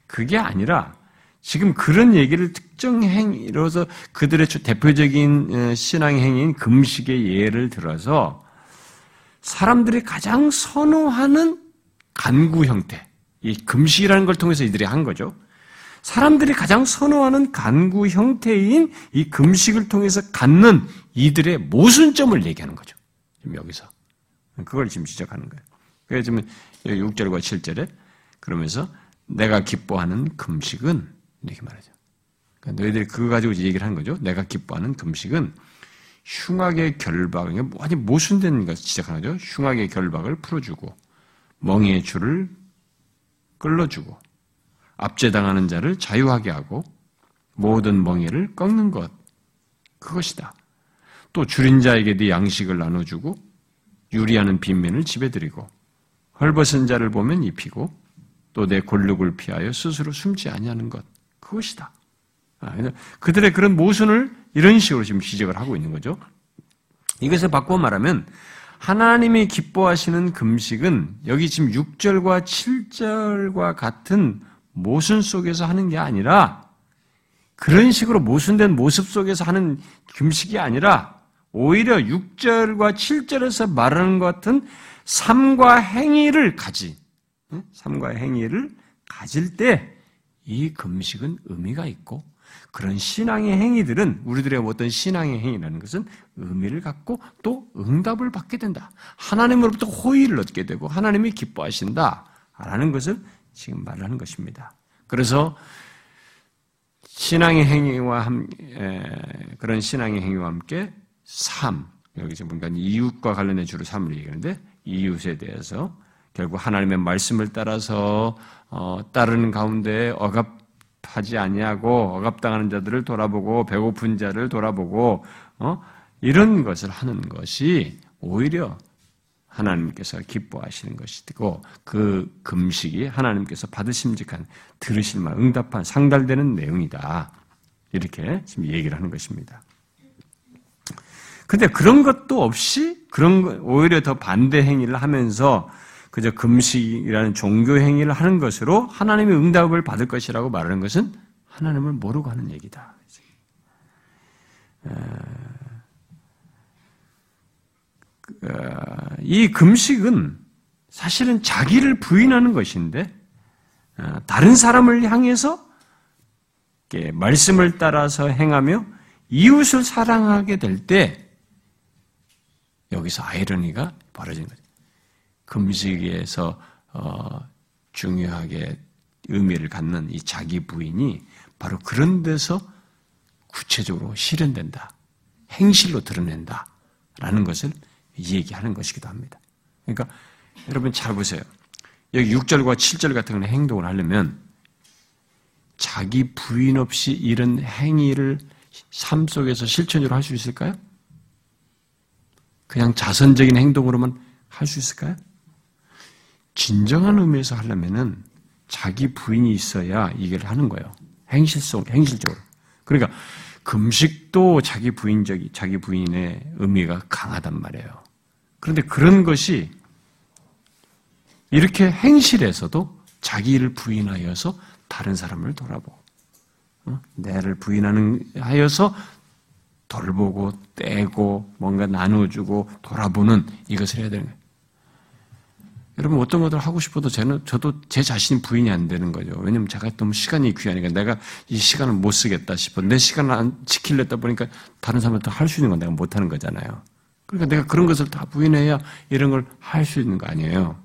그게 아니라 지금 그런 얘기를 특정 행위로서 그들의 대표적인 어, 신앙 행위인 금식의 예를 들어서 사람들이 가장 선호하는 간구 형태, 이 금식이라는 걸 통해서 이들이 한 거죠. 사람들이 가장 선호하는 간구 형태인 이 금식을 통해서 갖는 이들의 모순점을 얘기하는 거죠. 지금 여기서. 그걸 지금 지적하는 거예요. 그래서 지금 6절과 7절에 그러면서 내가 기뻐하는 금식은 이렇게 말하죠. 그러니까 너희들이 그거 가지고 얘기를 하는 거죠. 내가 기뻐하는 금식은 흉악의 결박, 완전 모순된 것을 지적하는 거죠. 흉악의 결박을 풀어주고 멍에의 줄을 끌어주고 압제당하는 자를 자유하게 하고 모든 멍에를 꺾는 것 그것이다. 또 줄인 자에게 네 양식을 나눠주고 유리하는 빈면을 집에 들이고 헐벗은 자를 보면 입히고 또 내 골육을 피하여 스스로 숨지 아니하는 것 그것이다. 아, 그들의 그런 모순을 이런 식으로 지금 지적을 하고 있는 거죠. 이것을 바꿔 말하면 하나님이 기뻐하시는 금식은 여기 지금 6절과 7절과 같은 모순 속에서 하는 게 아니라 그런 식으로 모순된 모습 속에서 하는 금식이 아니라 오히려 6절과 7절에서 말하는 것 같은 삶과 행위를 가지, 삶과 행위를 가질 때 이 금식은 의미가 있고 그런 신앙의 행위들은 우리들의 어떤 신앙의 행위라는 것은 의미를 갖고 또 응답을 받게 된다. 하나님으로부터 호의를 얻게 되고 하나님이 기뻐하신다 라는 것을 지금 말하는 것입니다. 그래서 신앙의 행위와 함, 에, 그런 신앙의 행위와 함께 삶 여기서 보니까 이웃과 관련된 주로 삶을 얘기하는데 이웃에 대해서 결국 하나님의 말씀을 따라서 어, 따르는 가운데 억압 하지 아니하고 억압당하는 자들을 돌아보고 배고픈 자를 돌아보고 어? 이런 것을 하는 것이 오히려 하나님께서 기뻐하시는 것이고 그 금식이 하나님께서 받으심직한 들으실 말 응답한 상달되는 내용이다. 이렇게 지금 얘기를 하는 것입니다. 근데 그런 것도 없이 그런 오히려 더 반대 행위를 하면서 그저 금식이라는 종교 행위를 하는 것으로 하나님의 응답을 받을 것이라고 말하는 것은 하나님을 모르고 하는 얘기다. 이 금식은 사실은 자기를 부인하는 것인데 다른 사람을 향해서 말씀을 따라서 행하며 이웃을 사랑하게 될 때 여기서 아이러니가 벌어지는 거죠. 금식에서 어, 중요하게 의미를 갖는 이 자기 부인이 바로 그런 데서 구체적으로 실현된다. 행실로 드러낸다. 라는 것을 얘기하는 것이기도 합니다. 그러니까 여러분 잘 보세요. 여기 6절과 7절 같은 건 행동을 하려면 자기 부인 없이 이런 행위를 삶 속에서 실천으로 할 수 있을까요? 그냥 자선적인 행동으로만 할 수 있을까요? 진정한 의미에서 하려면은 자기 부인이 있어야 이걸 하는 거예요. 행실성, 행실적으로. 그러니까 금식도 자기 부인적이, 자기 부인의 의미가 강하단 말이에요. 그런데 그런 것이 이렇게 행실에서도 자기를 부인하여서 다른 사람을 돌아보고, 어? 내를 부인하는 하여서 돌보고 떼고 뭔가 나눠주고 돌아보는 이것을 해야 되는 거예요. 여러분 어떤 것들 하고 싶어도 저는 저도 제 자신이 부인이 안 되는 거죠. 왜냐면 제가 너무 시간이 귀하니까 내가 이 시간을 못 쓰겠다 싶어 내 시간을 안 지키려다 보니까 다른 사람한테 할 수 있는 건 내가 못 하는 거잖아요. 그러니까 내가 그런 것을 다 부인해야 이런 걸 할 수 있는 거 아니에요.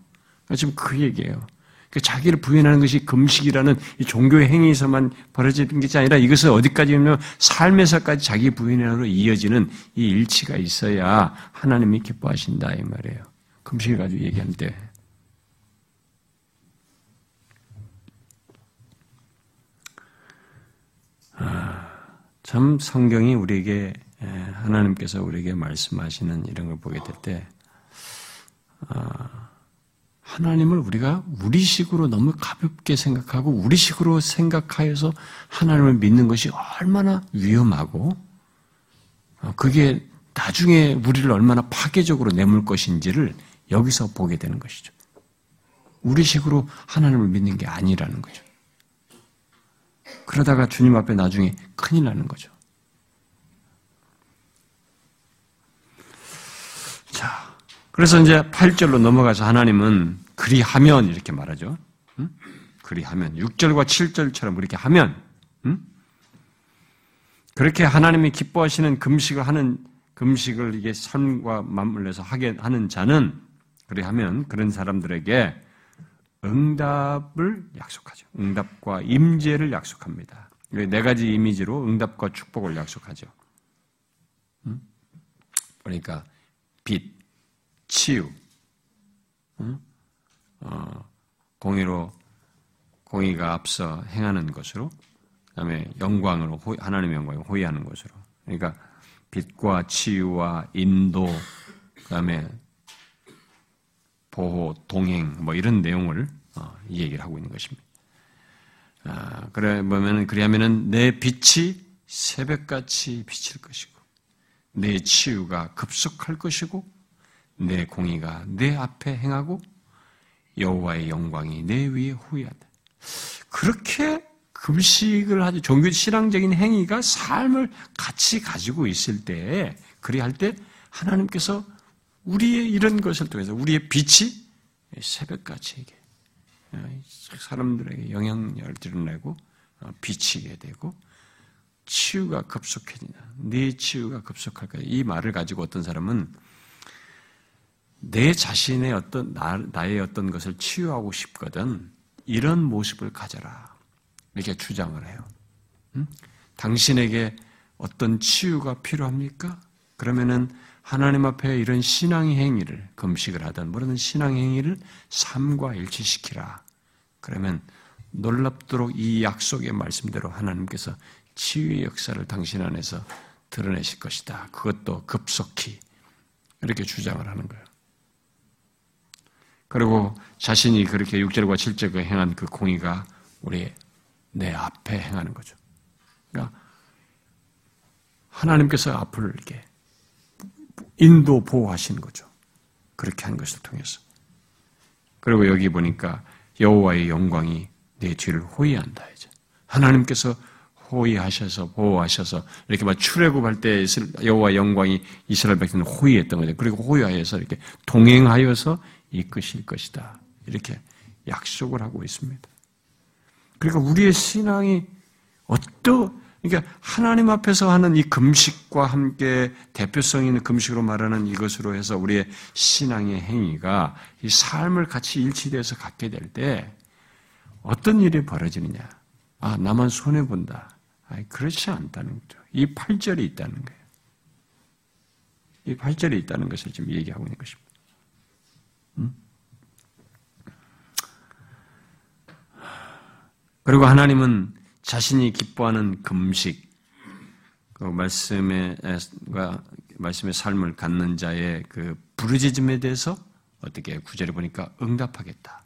그러니까 지금 그 얘기예요. 그 자기를 부인하는 것이 금식이라는 이 종교의 행위에서만 벌어지는 것이 아니라 이것을 어디까지냐면 삶에서까지 자기 부인으로 이어지는 이 일치가 있어야 하나님이 기뻐하신다 이 말이에요. 금식을 가지고 얘기하는데 아, 참 성경이 우리에게 하나님께서 우리에게 말씀하시는 이런 걸 보게 될 때, 아, 하나님을 우리가 우리식으로 너무 가볍게 생각하고 우리식으로 생각하여서 하나님을 믿는 것이 얼마나 위험하고 어, 그게 나중에 우리를 얼마나 파괴적으로 내몰 것인지를 여기서 보게 되는 것이죠. 우리식으로 하나님을 믿는 게 아니라는 거죠. 그러다가 주님 앞에 나중에 큰일 나는 거죠. 자, 그래서 이제 8절로 넘어가서 하나님은 그리하면 이렇게 말하죠. 응? 그리하면 6절과 7절처럼 그렇게 하면 응? 그렇게 하나님이 기뻐하시는 금식을 하는 금식을 이게 삶과 맞물려서 하게 하는 자는 그리하면 그런 사람들에게 응답을 약속하죠. 응답과 임재를 약속합니다. 네 가지 이미지로 응답과 축복을 약속하죠. 응? 그러니까 빛, 치유, 응? 어, 공의로 공의가 앞서 행하는 것으로, 그다음에 영광으로 하나님의 영광을 호의하는 것으로. 그러니까 빛과 치유와 인도, 그다음에 보호, 동행, 뭐 이런 내용을 어, 이 얘기를 하고 있는 것입니다. 아, 그래 보면은 그리하면은 내 빛이 새벽같이 비칠 것이고, 내 치유가 급속할 것이고, 내 공의가 내 앞에 행하고, 여호와의 영광이 내 위에 후회하다. 그렇게 금식을 하지 종교 신앙적인 행위가 삶을 같이 가지고 있을 때, 그리할 때 하나님께서 우리의 이런 것을 통해서 우리의 빛이 새벽같이 사람들에게 영향력을 드러내고 어, 비치게 되고 치유가 급속해진다. 네 치유가 급속할 거야. 이 말을 가지고 어떤 사람은 내 자신의 어떤 나, 나의 어떤 것을 치유하고 싶거든 이런 모습을 가져라 이렇게 주장을 해요. 응? 당신에게 어떤 치유가 필요합니까? 그러면은 하나님 앞에 이런 신앙의 행위를 금식을 하든 모르는 신앙 행위를 삶과 일치시키라. 그러면 놀랍도록 이 약속의 말씀대로 하나님께서 치유의 역사를 당신 안에서 드러내실 것이다. 그것도 급속히 이렇게 주장을 하는 거예요. 그리고 자신이 그렇게 6절과 7절과 행한 그 공의가 우리 내 앞에 행하는 거죠. 그러니까 하나님께서 앞을 이렇게 인도 보호하시는 거죠. 그렇게 한 것을 통해서. 그리고 여기 보니까 여호와의 영광이 내 뒤를 호위한다 이제. 하나님께서 호위하셔서 보호하셔서 이렇게 막 출애굽할 때 여호와 영광이 이스라엘 백성을 호위했던 거죠. 그리고 호위하여서 이렇게 동행하여서 이끄실 것이다. 이렇게 약속을 하고 있습니다. 그러니까 우리의 신앙이 어떠 그러니까 하나님 앞에서 하는 이 금식과 함께 대표성 있는 금식으로 말하는 이것으로 해서 우리의 신앙의 행위가 이 삶을 같이 일치돼서 갖게 될 때 어떤 일이 벌어지느냐? 아, 나만 손해 본다. 아니, 그렇지 않다는 거죠. 이 8절이 있다는 거예요. 이 8절이 있다는 것을 지금 얘기하고 있는 것입니다. 음? 그리고 하나님은 자신이 기뻐하는 금식, 그 말씀의, 말씀의 삶을 갖는 자의 그 부르짖음에 대해서 어떻게 구절에 보니까 응답하겠다.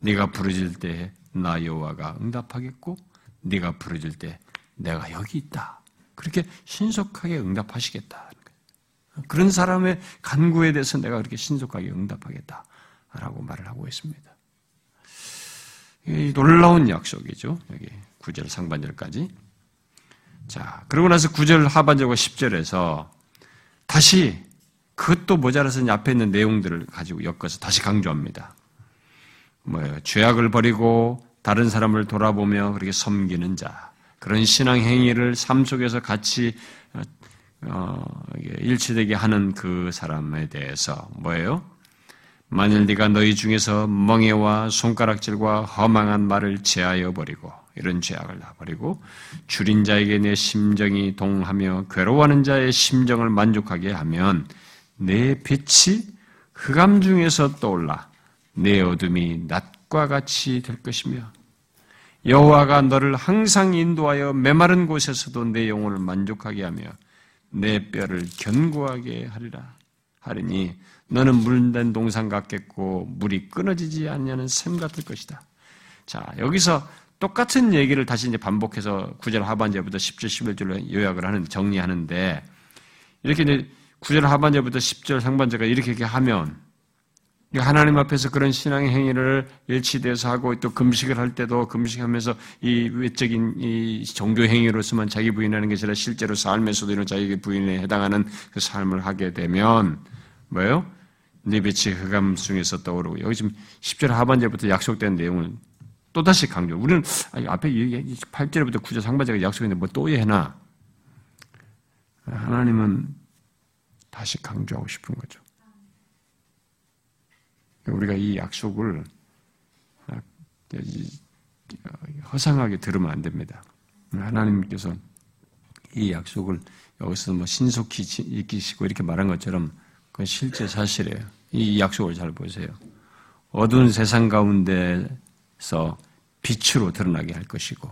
네가 부르질 때 나 여호와가 응답하겠고 네가 부르질 때 내가 여기 있다. 그렇게 신속하게 응답하시겠다. 그런 사람의 간구에 대해서 내가 그렇게 신속하게 응답하겠다 라고 말을 하고 있습니다. 놀라운 약속이죠. 여기 9절 상반절까지. 자, 그러고 나서 9절 하반절과 10절에서 다시 그것도 모자라서 앞에 있는 내용들을 가지고 엮어서 다시 강조합니다. 뭐예요? 죄악을 버리고 다른 사람을 돌아보며 그렇게 섬기는 자. 그런 신앙 행위를 삶 속에서 같이 어, 일치되게 하는 그 사람에 대해서 뭐예요? 만일 네가 너희 중에서 멍해와 손가락질과 허망한 말을 제하여 버리고 이런 죄악을 다 버리고 줄인 자에게 내 심정이 동하며 괴로워하는 자의 심정을 만족하게 하면 내 빛이 흑암 중에서 떠올라 내 어둠이 낮과 같이 될 것이며 여호와가 너를 항상 인도하여 메마른 곳에서도 내 영혼을 만족하게 하며 내 뼈를 견고하게 하리라 하리니 너는 물된 동상 같겠고 물이 끊어지지 않냐는 샘 같을 것이다. 자 여기서 똑같은 얘기를 다시 이제 반복해서 9절 하반절부터 10절, 11절로 요약을 하는, 정리하는데, 이렇게 이제 9절 하반절부터 10절 상반절까 이렇게, 이렇게 하면, 하나님 앞에서 그런 신앙의 행위를 일치돼서 하고 또 금식을 할 때도 금식하면서 이 외적인 이 종교 행위로서만 자기 부인하는 것이 아니라 실제로 삶에서도 이런 자기 부인에 해당하는 그 삶을 하게 되면 뭐예요? 네 빛이 흑암 중에서 떠오르고 여기 지금 10절 하반절부터 약속된 내용을 또다시 강조. 우리는 앞에 8절부터 9절 상반절가 약속했는데 뭐 또 해나? 하나님은 다시 강조하고 싶은 거죠. 우리가 이 약속을 허상하게 들으면 안 됩니다. 하나님께서 이 약속을 여기서 뭐 신속히 익히시고 이렇게 말한 것처럼 그건 실제 사실이에요. 이 약속을 잘 보세요. 어두운 세상 가운데 서 빛으로 드러나게 할 것이고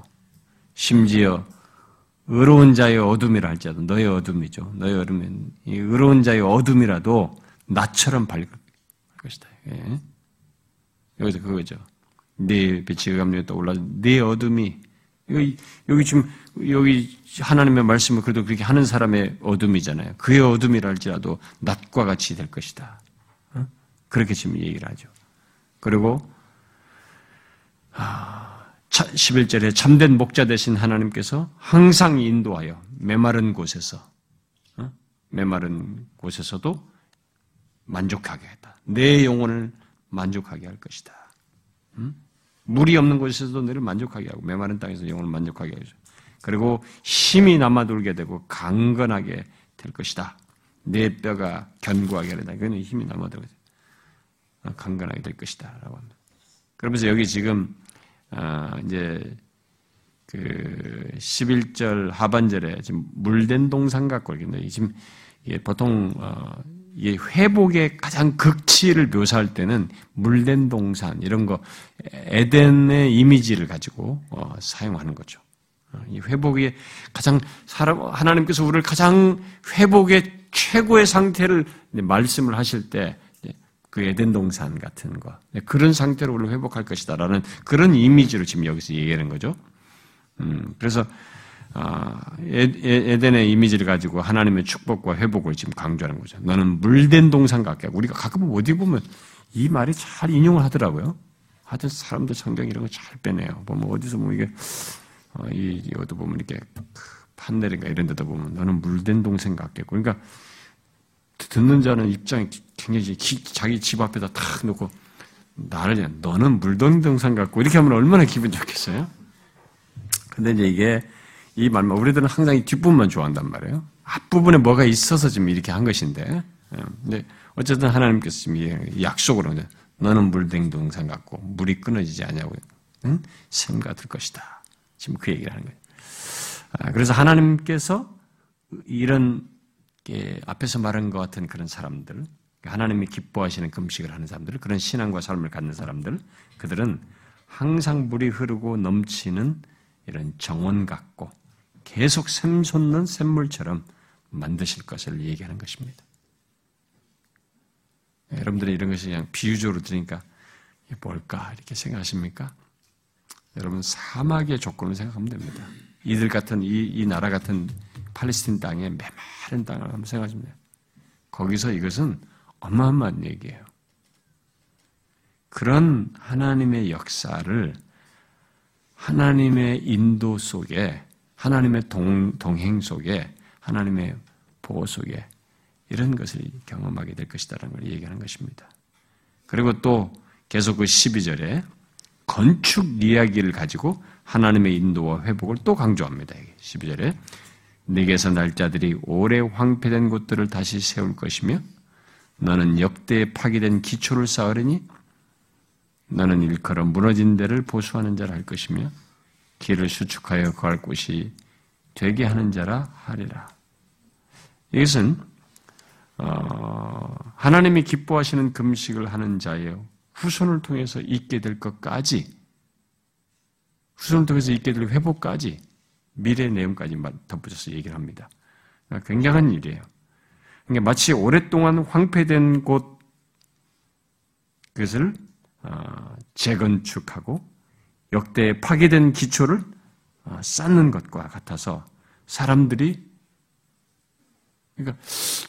심지어 의로운 자의 어둠이라 할지라도 너의 어둠이죠. 너의 어둠은 이 의로운 자의 어둠이라도 나처럼 밝을 것이다. 예. 여기서 그거죠. 네 빛이 감정에 떠올라 네 어둠이 여기, 여기 지금 여기 하나님의 말씀을 그래도 그렇게 하는 사람의 어둠이잖아요. 그의 어둠이라 할지라도 낮과 같이 될 것이다. 어? 그렇게 지금 얘기를 하죠. 그리고 11절에 아, 참된 목자 되신 하나님께서 항상 인도하여 메마른 곳에서 어? 메마른 곳에서도 만족하게 했다. 내 영혼을 만족하게 할 것이다. 물이 없는 곳에서도 너를 만족하게 하고 메마른 땅에서 영혼을 만족하게 하죠. 그리고 힘이 남아돌게 되고 강건하게 될 것이다. 내 뼈가 견고하게 되다. 그는 힘이 남아돌게 어, 강건하게 될 것이다. 라고 합니다. 그러면서 여기 지금 아, 이제 그 11절 하반절에 지금 물된 동상 갖고 있는데 지금 보통 어, 이 회복의 가장 극치를 묘사할 때는 물된 동산 이런 거 에덴의 이미지를 가지고 어, 사용하는 거죠. 어, 이 회복의 가장 사람 하나님께서 우리를 가장 회복의 최고의 상태를 말씀을 하실 때 그 에덴 동산 같은 거 네, 그런 상태로 우리를 회복할 것이다 라는 그런 이미지로 지금 여기서 얘기하는 거죠. 음, 그래서 아, 에덴의 이미지를 가지고 하나님의 축복과 회복을 지금 강조하는 거죠. 너는 물된 동산 같게 우리가 가끔 어디 보면 이 말이 잘 인용을 하더라고요. 하여튼 사람들 성경 이런 거 잘 빼내요. 보면 어디서 보면 이게 어, 이 어디 보면 이렇게 판넬인가 이런 데다 보면 너는 물된 동생 같겠고 그러니까 듣는 자는 입장이 굉장히 기, 자기 집 앞에다 탁 놓고 나를 너는 물동동산 같고 이렇게 하면 얼마나 기분 좋겠어요? 근데 이제 이게 이 말만 우리들은 항상 이 뒷부분만 좋아한단 말이에요. 앞부분에 뭐가 있어서 지금 이렇게 한 것인데. 예. 근데 어쨌든 하나님께서 지금 약속으로 너는 물댕동산 같고 물이 끊어지지 않냐고 응? 샘 같을 것이다. 지금 그 얘기를 하는 거예요. 아, 그래서 하나님께서 이런 앞에서 말한 것 같은 그런 사람들, 하나님이 기뻐하시는 금식을 하는 사람들, 그런 신앙과 삶을 갖는 사람들, 그들은 항상 물이 흐르고 넘치는 이런 정원 같고 계속 샘솟는 샘물처럼 만드실 것을 얘기하는 것입니다. 여러분들이 이런 것이 그냥 비유적으로 들으니까 뭘까 이렇게 생각하십니까? 여러분 사막의 조건을 생각하면 됩니다. 이들 같은 이, 이 나라 같은 팔레스틴 땅에 메마른 땅을 한번 돼요. 거기서 이것은 어마어마한 얘기예요. 그런 하나님의 역사를 하나님의 인도 속에 하나님의 동, 동행 속에 하나님의 보호 속에 이런 것을 경험하게 될 것이다라는 걸 얘기하는 것입니다. 그리고 또 계속 그 12절에 건축 이야기를 가지고 하나님의 인도와 회복을 또 강조합니다. 12절에 네게서 날짜들이 오래 황폐된 곳들을 다시 세울 것이며 너는 역대에 파괴된 기초를 쌓으리니 너는 일컬어 무너진 데를 보수하는 자라 할 것이며 길을 수축하여 거할 곳이 되게 하는 자라 하리라. 이것은 어, 하나님이 기뻐하시는 금식을 하는 자예요. 후손을 통해서 있게 될 것까지 후손을 통해서 있게 될 회복까지 미래 내용까지 덧붙여서 얘기를 합니다. 굉장한 일이에요. 그러니까 마치 오랫동안 황폐된 곳 그것을 어, 재건축하고 역대 파괴된 기초를 어, 쌓는 것과 같아서 사람들이 그러니까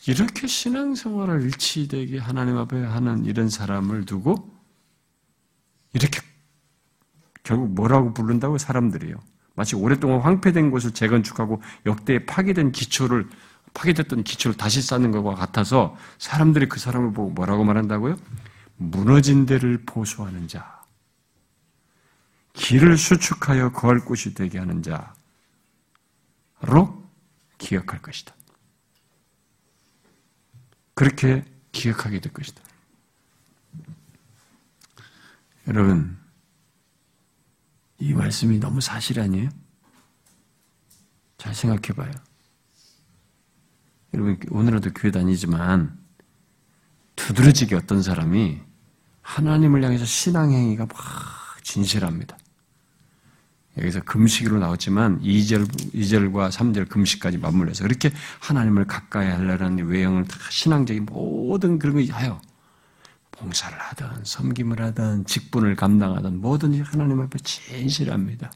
이렇게 신앙생활을 일치되게 하나님 앞에 하는 이런 사람을 두고 이렇게 결국 뭐라고 부른다고 사람들이요. 마치 오랫동안 황폐된 곳을 재건축하고 역대에 파괴된 기초를 파괴됐던 기초를 다시 쌓는 것과 같아서 사람들이 그 사람을 보고 뭐라고 말한다고요? 무너진 데를 보수하는 자, 길을 수축하여 거할 곳이 되게 하는 자로 기억할 것이다. 그렇게 기억하게 될 것이다. 여러분, 이 말씀이 너무 사실 아니에요? 잘 생각해 봐요. 여러분, 오늘도 교회 다니지만 두드러지게 어떤 사람이 하나님을 향해서 신앙행위가 막 진실합니다. 여기서 금식으로 나왔지만 2절, 2절과 3절 금식까지 맞물려서 그렇게 하나님을 가까이 하려는 외형을 다 신앙적인 모든 그런 걸 하여 봉사를 하든 섬김을 하든 직분을 감당하든 뭐든지 하나님 앞에 진실합니다.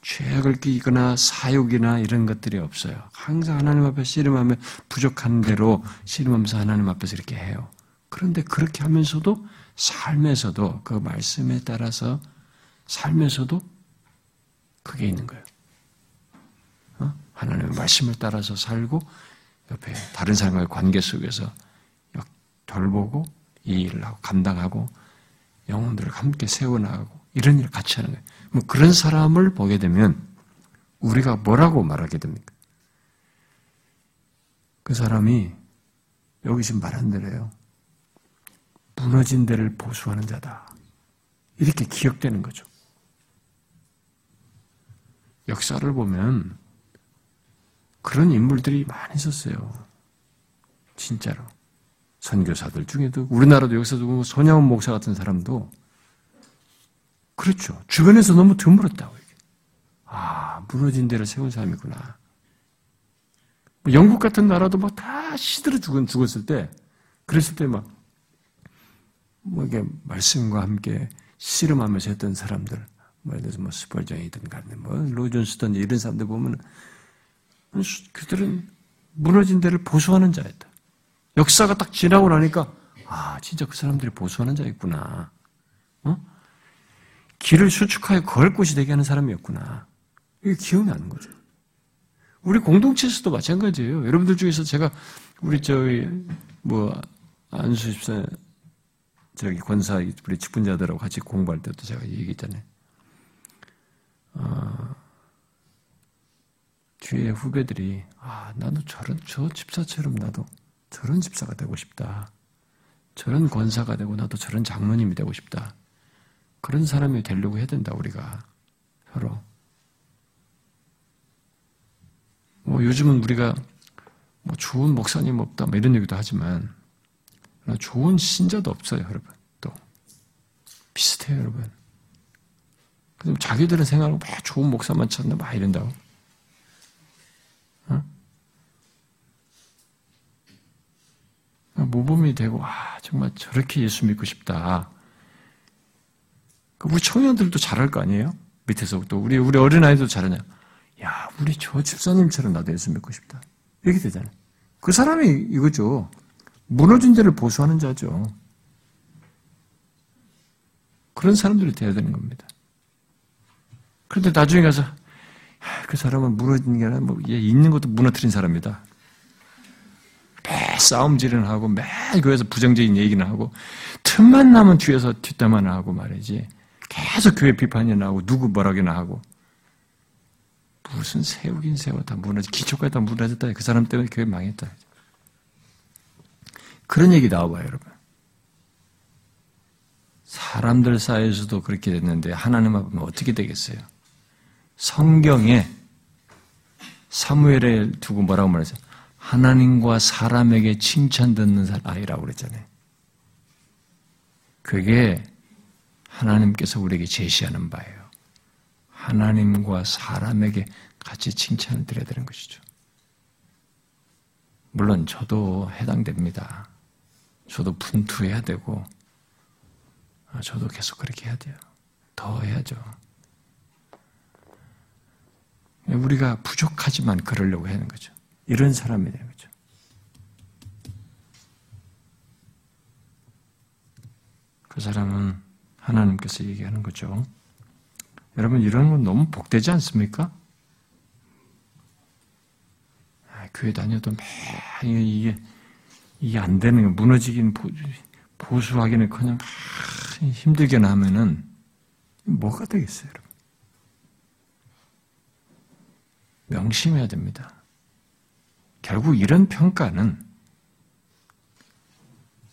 죄악을 끼거나 사욕이나 이런 것들이 없어요. 항상 하나님 앞에 씨름하며 부족한 대로 씨름하면서 하나님 앞에서 이렇게 해요. 그런데 그렇게 하면서도 삶에서도 그 말씀에 따라서 삶에서도 그게 있는 거예요. 어? 하나님의 말씀을 따라서 살고 옆에 다른 사람과의 관계 속에서 돌보고 이 일을 하고 감당하고 영혼들을 함께 세워나가고 이런 일을 같이 하는 거예요. 뭐 그런 사람을 보게 되면 우리가 뭐라고 말하게 됩니까? 그 사람이 여기 지금 말한 대로요. 무너진 데를 보수하는 자다. 이렇게 기억되는 거죠. 역사를 보면 그런 인물들이 많이 있었어요. 진짜로. 선교사들 중에도 우리나라도 여기서도 손양원 목사 같은 사람도 그렇죠. 주변에서 너무 드물었다고. 아, 무너진 데를 세운 사람이구나. 뭐 영국 같은 나라도 막 다 시들어 죽은, 죽었을 때, 그랬을 때 막, 뭐 이게 말씀과 함께 씨름하면서 했던 사람들, 뭐 예를 들어서 뭐 스펄전이든 간에 뭐 로존스턴 이런 사람들 보면 그들은 무너진 데를 보수하는 자였다. 역사가 딱 지나고 나니까 아 진짜 그 사람들이 보수하는 자였구나. 어? 길을 수축하여 걸 곳이 되게 하는 사람이었구나. 이게 기억이 나는 거죠. 우리 공동체에서도 마찬가지예요. 여러분들 중에서 제가 우리 저희 뭐 안수 집사 저기 권사 우리 직분자들하고 같이 공부할 때도 제가 얘기했잖아요. 어, 뒤에 후배들이 아 나도 저런 저 집사처럼 나도 저런 집사가 되고 싶다. 저런 권사가 되고 나도 저런 장로님이 되고 싶다. 그런 사람이 되려고 해야 된다 우리가 서로. 뭐 요즘은 우리가 뭐 좋은 목사님 없다 뭐 이런 얘기도 하지만 좋은 신자도 없어요 여러분. 또 비슷해요 여러분. 그럼 자기들은 생각하고 막 좋은 목사만 찾나 막 이런다고. 모범이 되고 아 정말 저렇게 예수 믿고 싶다. 그 우리 청년들도 잘할 거 아니에요? 밑에서부터 우리 우리 어린 아이도 잘하냐? 야 우리 저 집사님처럼 나도 예수 믿고 싶다. 이렇게 되잖아요. 그 사람이 이거죠. 무너진 데를 보수하는 자죠. 그런 사람들이 돼야 되는 겁니다. 그런데 나중에 가서 그 사람은 무너진 게 아니라 뭐 있는 것도 무너뜨린 사람이다. 매 싸움질은 하고 매 교회에서 부정적인 얘기는 하고 틈만 나면 뒤에서 뒷담화는 하고 말이지. 계속 교회 비판이 나오고 누구 뭐라기나 하고 무슨 세우긴 세워 다 무너지 기초까지 다 무너졌다. 그 사람 때문에 교회 망했다. 그런 얘기 나와봐요, 여러분. 사람들 사이에서도 그렇게 됐는데 하나님 앞에 어떻게 되겠어요? 성경에 사무엘에 두고 뭐라고 말했어요? 하나님과 사람에게 칭찬 듣는 아이라고 그랬잖아요. 그게 하나님께서 우리에게 제시하는 바예요. 하나님과 사람에게 같이 칭찬을 드려야 되는 것이죠. 물론 저도 해당됩니다. 저도 분투해야 되고, 아, 저도 계속 그렇게 해야 돼요. 더 해야죠. 우리가 부족하지만 그러려고 하는 거죠. 이런 사람이 되는 거죠. 그 사람은 하나님께서 얘기하는 거죠. 여러분, 이런 건 너무 복되지 않습니까? 아, 교회 다녀도 매 이게, 이게 안 되는 거, 무너지긴 보수하기는 그냥 힘들게 나면은 뭐가 되겠어요, 여러분? 명심해야 됩니다. 결국 이런 평가는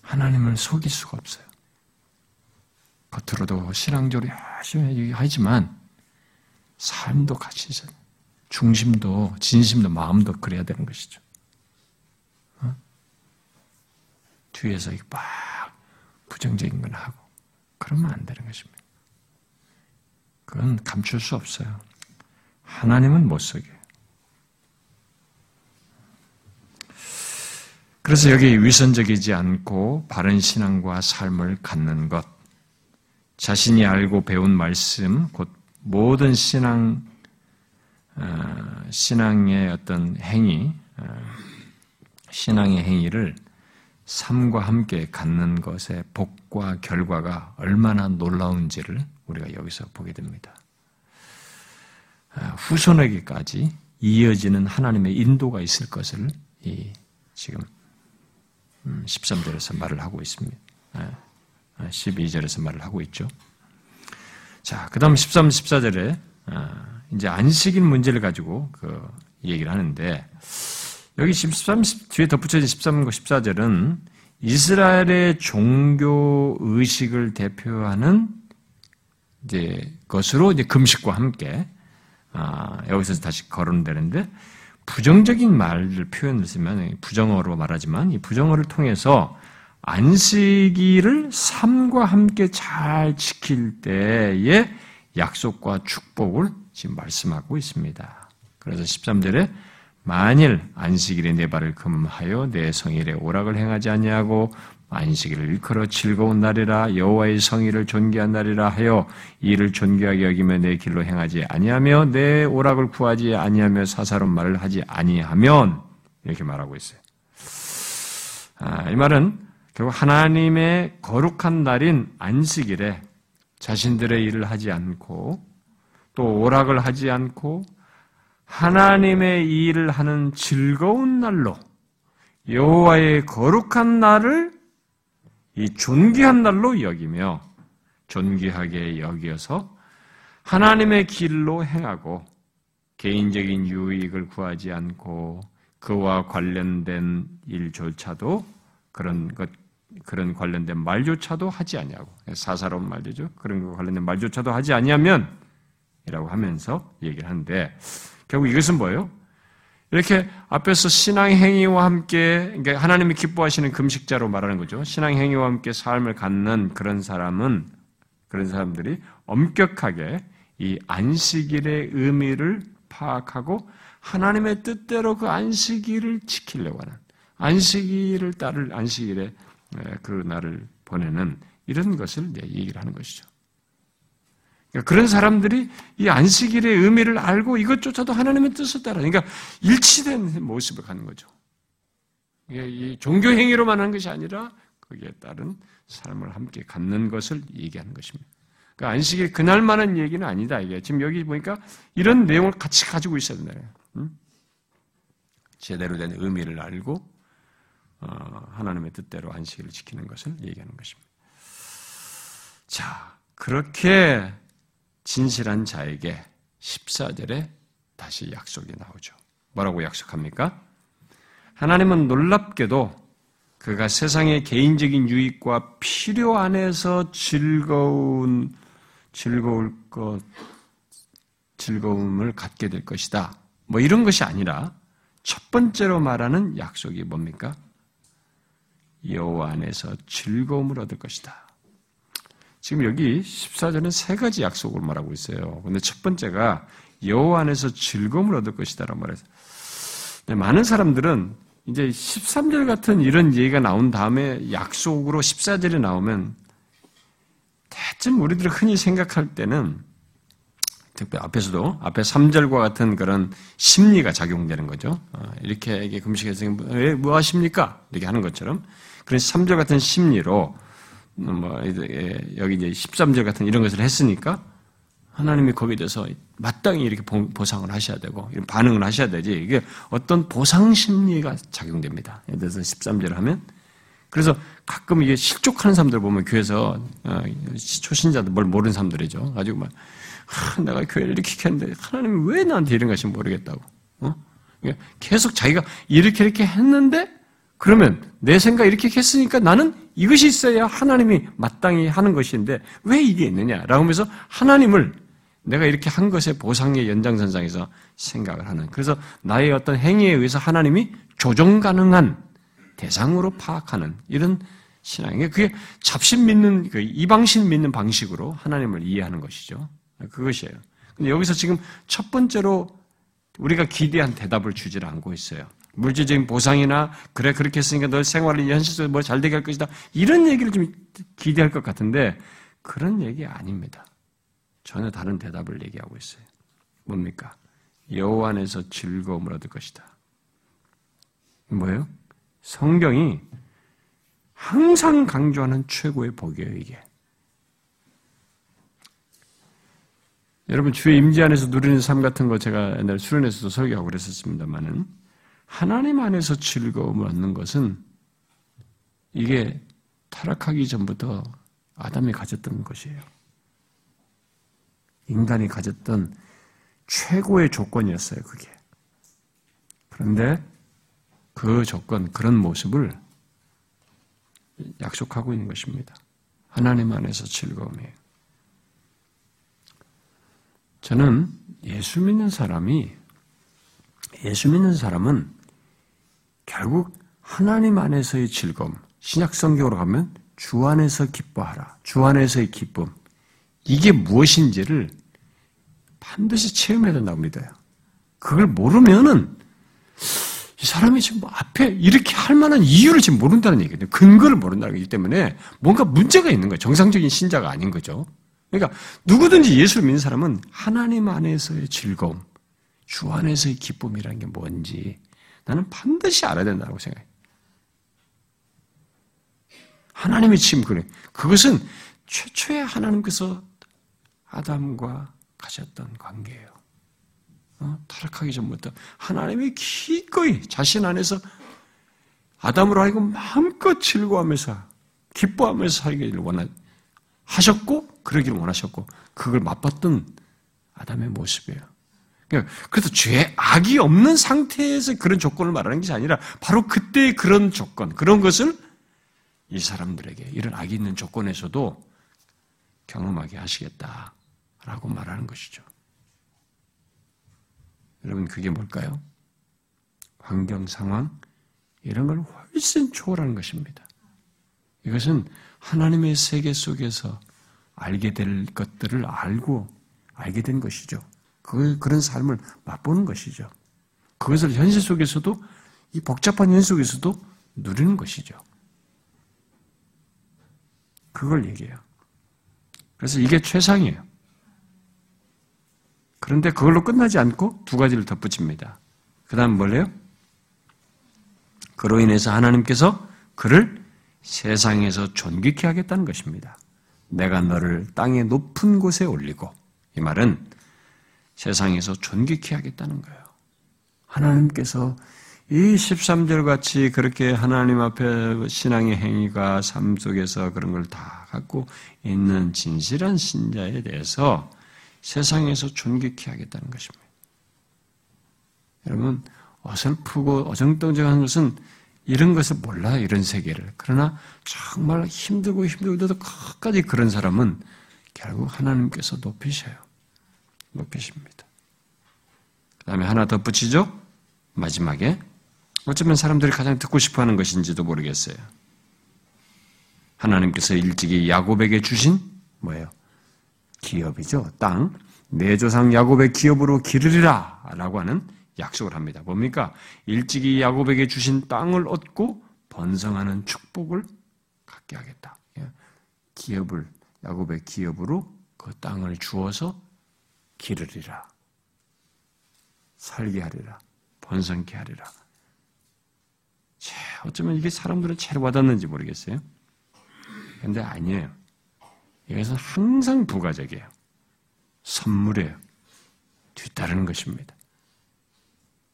하나님을 속일 수가 없어요. 겉으로도 신앙적으로 열심히 하지만 삶도 같이 중심도 진심도 마음도 그래야 되는 것이죠. 어? 뒤에서 막 부정적인 건 하고 그러면 안 되는 것입니다. 그건 감출 수 없어요. 하나님은 못 속여요. 그래서 여기 위선적이지 않고 바른 신앙과 삶을 갖는 것, 자신이 알고 배운 말씀, 곧 모든 신앙, 어, 신앙의 어떤 행위, 어, 신앙의 행위를 삶과 함께 갖는 것의 복과 결과가 얼마나 놀라운지를 우리가 여기서 보게 됩니다. 어, 후손에게까지 이어지는 하나님의 인도가 있을 것을 지금 13절에서 음, 말을 하고 있습니다. 12절에서 말을 하고 있죠. 자, 그 다음 13, 14절에 아, 이제 안식일 문제를 가지고 그 얘기를 하는데 여기 13, 뒤에 덧붙여진 13과 14절은 이스라엘의 종교 의식을 대표하는 이제 것으로 이제 금식과 함께 아, 여기서 다시 거론되는데 부정적인 말을 표현을 쓰면 부정어로 말하지만 이 부정어를 통해서 안식일을 삶과 함께 잘 지킬 때의 약속과 축복을 지금 말씀하고 있습니다. 그래서 13절에 만일 안식일에 내 발을 금하여 내 성일에 오락을 행하지 아니하고 안식일을 일컬어 즐거운 날이라 여호와의 성의를 존귀한 날이라 하여 이를 존귀하게 여기며 내 길로 행하지 아니하며 내 오락을 구하지 아니하며 사사로운 말을 하지 아니하면 이렇게 말하고 있어요. 아, 이 말은 결국 하나님의 거룩한 날인 안식일에 자신들의 일을 하지 않고 또 오락을 하지 않고 하나님의 일을 하는 즐거운 날로 여호와의 거룩한 날을 이 존귀한 날로 여기며 존귀하게 여기어서 하나님의 길로 행하고 개인적인 유익을 구하지 않고 그와 관련된 일조차도 그런 것 그런 관련된 말조차도 하지 아니하고 사사로운 말이죠. 그런 거 관련된 말조차도 하지 아니하면 이라고 하면서 얘기를 하는데 결국 이것은 뭐예요? 이렇게 앞에서 신앙 행위와 함께 그러니까 하나님이 기뻐하시는 금식자로 말하는 거죠. 신앙 행위와 함께 삶을 갖는 그런 사람은 그런 사람들이 엄격하게 이 안식일의 의미를 파악하고 하나님의 뜻대로 그 안식일을 지키려고 하는 안식일을 따를 안식일에 그 날을 보내는 이런 것을 얘기를 하는 것이죠. 그러니까 그런 사람들이 이 안식일의 의미를 알고 이것조차도 하나님의 뜻을 따라, 그러니까 일치된 모습을 갖는 거죠. 이 종교 행위로만 하는 것이 아니라 거기에 따른 삶을 함께 갖는 것을 얘기하는 것입니다. 그러니까 안식일 그날만한 얘기는 아니다. 이게 지금 여기 보니까 이런 내용을 같이 가지고 있어야 된다. 응? 제대로 된 의미를 알고 어, 하나님의 뜻대로 안식일을 지키는 것을 얘기하는 것입니다. 자, 그렇게 진실한 자에게 14절에 다시 약속이 나오죠. 뭐라고 약속합니까? 하나님은 놀랍게도 그가 세상의 개인적인 유익과 필요 안에서 즐거운 즐거울 것 즐거움을 갖게 될 것이다. 뭐 이런 것이 아니라 첫 번째로 말하는 약속이 뭡니까? 여호와 안에서 즐거움을 얻을 것이다. 지금 여기 14절은 세 가지 약속을 말하고 있어요. 근데 첫 번째가 여호와 안에서 즐거움을 얻을 것이다라고 말해서 많은 사람들은 이제 13절 같은 이런 얘기가 나온 다음에 약속으로 14절이 나오면 대쯤 우리들이 흔히 생각할 때는 특히 앞에서도 앞에 3절과 같은 그런 심리가 작용되는 거죠. 어, 이렇게 금식해서 뭐 하십니까? 이렇게 하는 것처럼 그래서 3절 같은 심리로 뭐 여기 이제 13절 같은 이런 것을 했으니까 하나님이 거기에 대해서 마땅히 이렇게 보상을 하셔야 되고 이런 반응을 하셔야 되지 이게 어떤 보상 심리가 작용됩니다. 예를 들어서 13절을 하면 그래서 가끔 이게 실족하는 사람들 보면 교회에서 어, 초신자들 뭘 모르는 사람들이죠. 가지고 막 하, 내가 교회를 이렇게 했는데 하나님이 왜 나한테 이런 것이 모르겠다고. 어? 계속 자기가 이렇게 이렇게 했는데 그러면 내 생각 이렇게 했으니까 나는 이것이 있어야 하나님이 마땅히 하는 것인데 왜 이게 있느냐라고 하면서 하나님을 내가 이렇게 한 것의 보상의 연장선상에서 생각을 하는 그래서 나의 어떤 행위에 의해서 하나님이 조정 가능한 대상으로 파악하는 이런 신앙이 그게 잡신 믿는 그 이방신 믿는 방식으로 하나님을 이해하는 것이죠. 그것이에요. 근데 여기서 지금 첫 번째로 우리가 기대한 대답을 주질 않고 있어요. 물질적인 보상이나 그래 그렇게 했으니까 너 생활이 현실적으로 뭐 잘 되게 할 것이다 이런 얘기를 좀 기대할 것 같은데 그런 얘기 아닙니다. 전혀 다른 대답을 얘기하고 있어요. 뭡니까? 여호와 안에서 즐거움을 얻을 것이다. 뭐예요? 성경이 항상 강조하는 최고의 복이에요, 이게. 여러분, 주의 임재 안에서 누리는 삶 같은 거 제가 옛날 수련에서도 설교하고 그랬었습니다만은 하나님 안에서 즐거움을 얻는 것은 이게 타락하기 전부터 아담이 가졌던 것이에요. 인간이 가졌던 최고의 조건이었어요, 그게. 그런데 그 조건, 그런 모습을 약속하고 있는 것입니다. 하나님 안에서 즐거움이에요. 저는 예수 믿는 사람이, 예수 믿는 사람은 결국 하나님 안에서의 즐거움, 신약 성경으로 가면 주 안에서 기뻐하라. 주 안에서의 기쁨. 이게 무엇인지를 반드시 체험해야 된다고 믿어요. 그걸 모르면은 이 사람이 지금 뭐 앞에 이렇게 할 만한 이유를 지금 모른다는 얘기거든요. 근거를 모른다는 거기 때문에 뭔가 문제가 있는 거예요. 정상적인 신자가 아닌 거죠. 그러니까 누구든지 예수를 믿는 사람은 하나님 안에서의 즐거움, 주 안에서의 기쁨이라는 게 뭔지 나는 반드시 알아야 된다고 생각해. 하나님의 그래. 그것은 최초에 하나님께서 아담과 가졌던 관계예요. 어? 타락하기 전부터 하나님이 기꺼이 자신 안에서 아담으로 하여금 마음껏 즐거워하면서 기뻐하면서 살기를 원하 하셨고 그러기를 원하셨고 그걸 맛봤던 아담의 모습이에요. 그러니까 그래서 죄, 악이 없는 상태에서 그런 조건을 말하는 것이 아니라 바로 그때의 그런 조건, 그런 것을 이 사람들에게 이런 악이 있는 조건에서도 경험하게 하시겠다라고 말하는 것이죠. 여러분, 그게 뭘까요? 환경 상황, 이런 걸 훨씬 초월하는 것입니다. 이것은 하나님의 세계 속에서 알게 될 것들을 알고 알게 된 것이죠. 그, 그런 삶을 맛보는 것이죠. 그것을 현실 속에서도 이 복잡한 현실 속에서도 누리는 것이죠. 그걸 얘기해요. 그래서 이게 최상이에요. 그런데 그걸로 끝나지 않고 두 가지를 덧붙입니다. 그 다음 뭘래요? 그로 인해서 하나님께서 그를 세상에서 존귀케 하겠다는 것입니다. 내가 너를 땅의 높은 곳에 올리고 이 말은 세상에서 존귀케 하겠다는 거예요. 하나님께서 이 13절 같이 그렇게 하나님 앞에 신앙의 행위가 삶 속에서 그런 걸 다 갖고 있는 진실한 신자에 대해서 세상에서 존귀케 하겠다는 것입니다. 여러분, 어설프고 어정쩡정한 것은 이런 것을 몰라요, 이런 세계를. 그러나 정말 힘들고 힘들고도 끝까지 그런 사람은 결국 하나님께서 높이셔요. 높이십니다. 그 다음에 하나 덧붙이죠? 마지막에. 어쩌면 사람들이 가장 듣고 싶어 하는 것인지도 모르겠어요. 하나님께서 일찍이 야곱에게 주신 뭐예요? 기업이죠. 땅. 내 조상 야곱의 기업으로 기르리라 라고 하는 약속을 합니다. 뭡니까? 일찍이 야곱에게 주신 땅을 얻고 번성하는 축복을 갖게 하겠다. 예. 기업을 야곱의 기업으로 그 땅을 주어서 기르리라. 살게 하리라. 번성케 하리라. 어쩌면 이게 사람들은 잘 와닿는지 모르겠어요. 근데 아니에요. 이것은 항상 부가적이에요. 선물이에요. 뒤따르는 것입니다.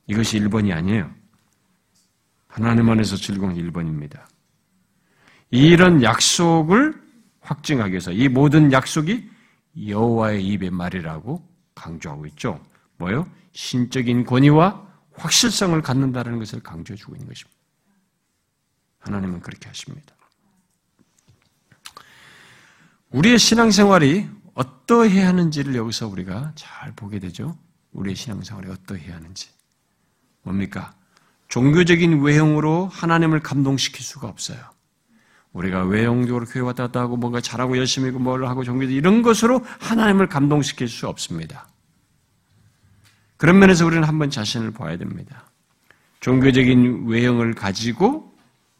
이것이 1번이 아니에요. 하나님 안에서 즐거운 1번입니다. 이런 약속을 확증하기 위해서 이 모든 약속이 여호와의 입의 말이라고 강조하고 있죠. 뭐요? 신적인 권위와 확실성을 갖는다는 것을 강조해 주고 있는 것입니다. 하나님은 그렇게 하십니다. 우리의 신앙생활이 어떠해야 하는지를 여기서 우리가 잘 보게 되죠. 우리의 신앙생활이 어떠해야 하는지. 뭡니까? 종교적인 외형으로 하나님을 감동시킬 수가 없어요. 우리가 외형적으로 교회 왔다 갔다 하고 뭔가 잘하고 열심히 하고 뭘 하고 종교 이런 것으로 하나님을 감동시킬 수 없습니다. 그런 면에서 우리는 한번 자신을 봐야 됩니다. 종교적인 외형을 가지고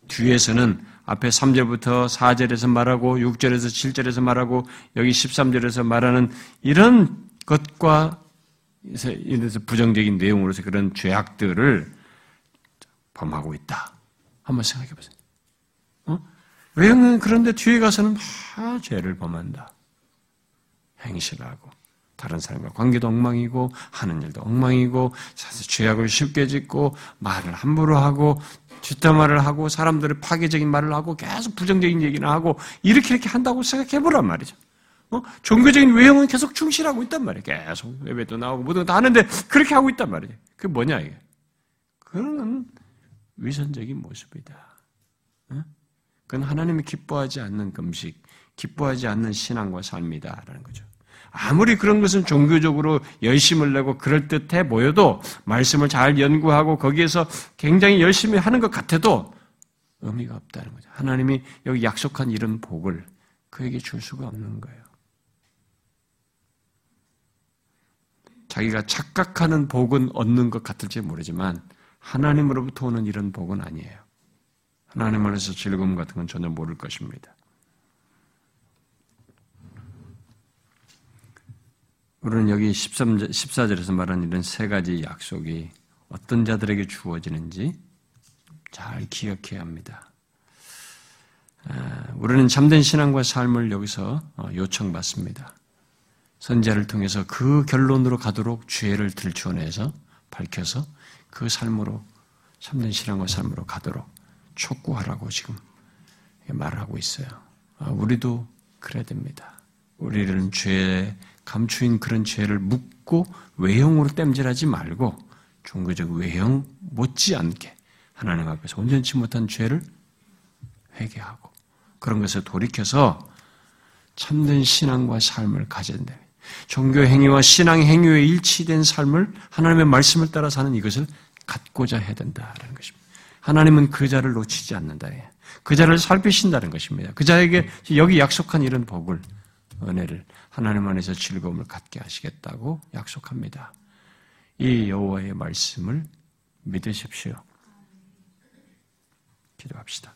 뒤에서는 앞에 3절부터 4절에서 말하고 6절에서 7절에서 말하고 여기 13절에서 말하는 이런 것과 이래서 부정적인 내용으로서 그런 죄악들을 범하고 있다. 한번 생각해 보세요. 어? 외형은 그런데 뒤에 가서는 막 죄를 범한다. 행실을 하고 다른 사람과 관계도 엉망이고 하는 일도 엉망이고 사실 죄악을 쉽게 짓고 말을 함부로 하고 뒷담화를 하고 사람들의 파괴적인 말을 하고 계속 부정적인 얘기를 하고 이렇게 이렇게 한다고 생각해 보란 말이죠. 어? 종교적인 외형은 계속 충실하고 있단 말이에요. 계속 예배도 나오고 모든 다 하는데 그렇게 하고 있단 말이에요. 그게 뭐냐 이게? 그거는 위선적인 모습이다. 어? 그건 하나님이 기뻐하지 않는 금식, 기뻐하지 않는 신앙과 삶이다라는 거죠. 아무리 그런 것은 종교적으로 열심을 내고 그럴듯해 보여도 말씀을 잘 연구하고 거기에서 굉장히 열심히 하는 것 같아도 의미가 없다는 거죠. 하나님이 여기 약속한 이런 복을 그에게 줄 수가 없는 거예요. 자기가 착각하는 복은 얻는 것 같을지 모르지만 하나님으로부터 오는 이런 복은 아니에요. 하나님 안에서 즐거움 같은 건 전혀 모를 것입니다. 우리는 여기 13, 14절에서 말하는 이런 세 가지 약속이 어떤 자들에게 주어지는지 잘 기억해야 합니다. 아, 우리는 참된 신앙과 삶을 여기서 어, 요청받습니다. 선자를 통해서 그 결론으로 가도록 죄를 들추어내서 밝혀서 그 삶으로 참된 신앙과 삶으로 가도록 촉구하라고 지금 말을 하고 있어요. 우리도 그래야 됩니다. 우리는 죄에 감추인 그런 죄를 묻고 외형으로 땜질하지 말고 종교적 외형 못지않게 하나님 앞에서 온전치 못한 죄를 회개하고 그런 것을 돌이켜서 참된 신앙과 삶을 된다. 종교 행위와 신앙 행위에 일치된 삶을 하나님의 말씀을 따라 사는 이것을 갖고자 해야 된다는 것입니다. 하나님은 그 자를 놓치지 않는다. 그 자를 살피신다는 것입니다. 그 자에게 여기 약속한 이런 복을 은혜를 하나님 안에서 즐거움을 갖게 하시겠다고 약속합니다. 이 여호와의 말씀을 믿으십시오. 기도합시다.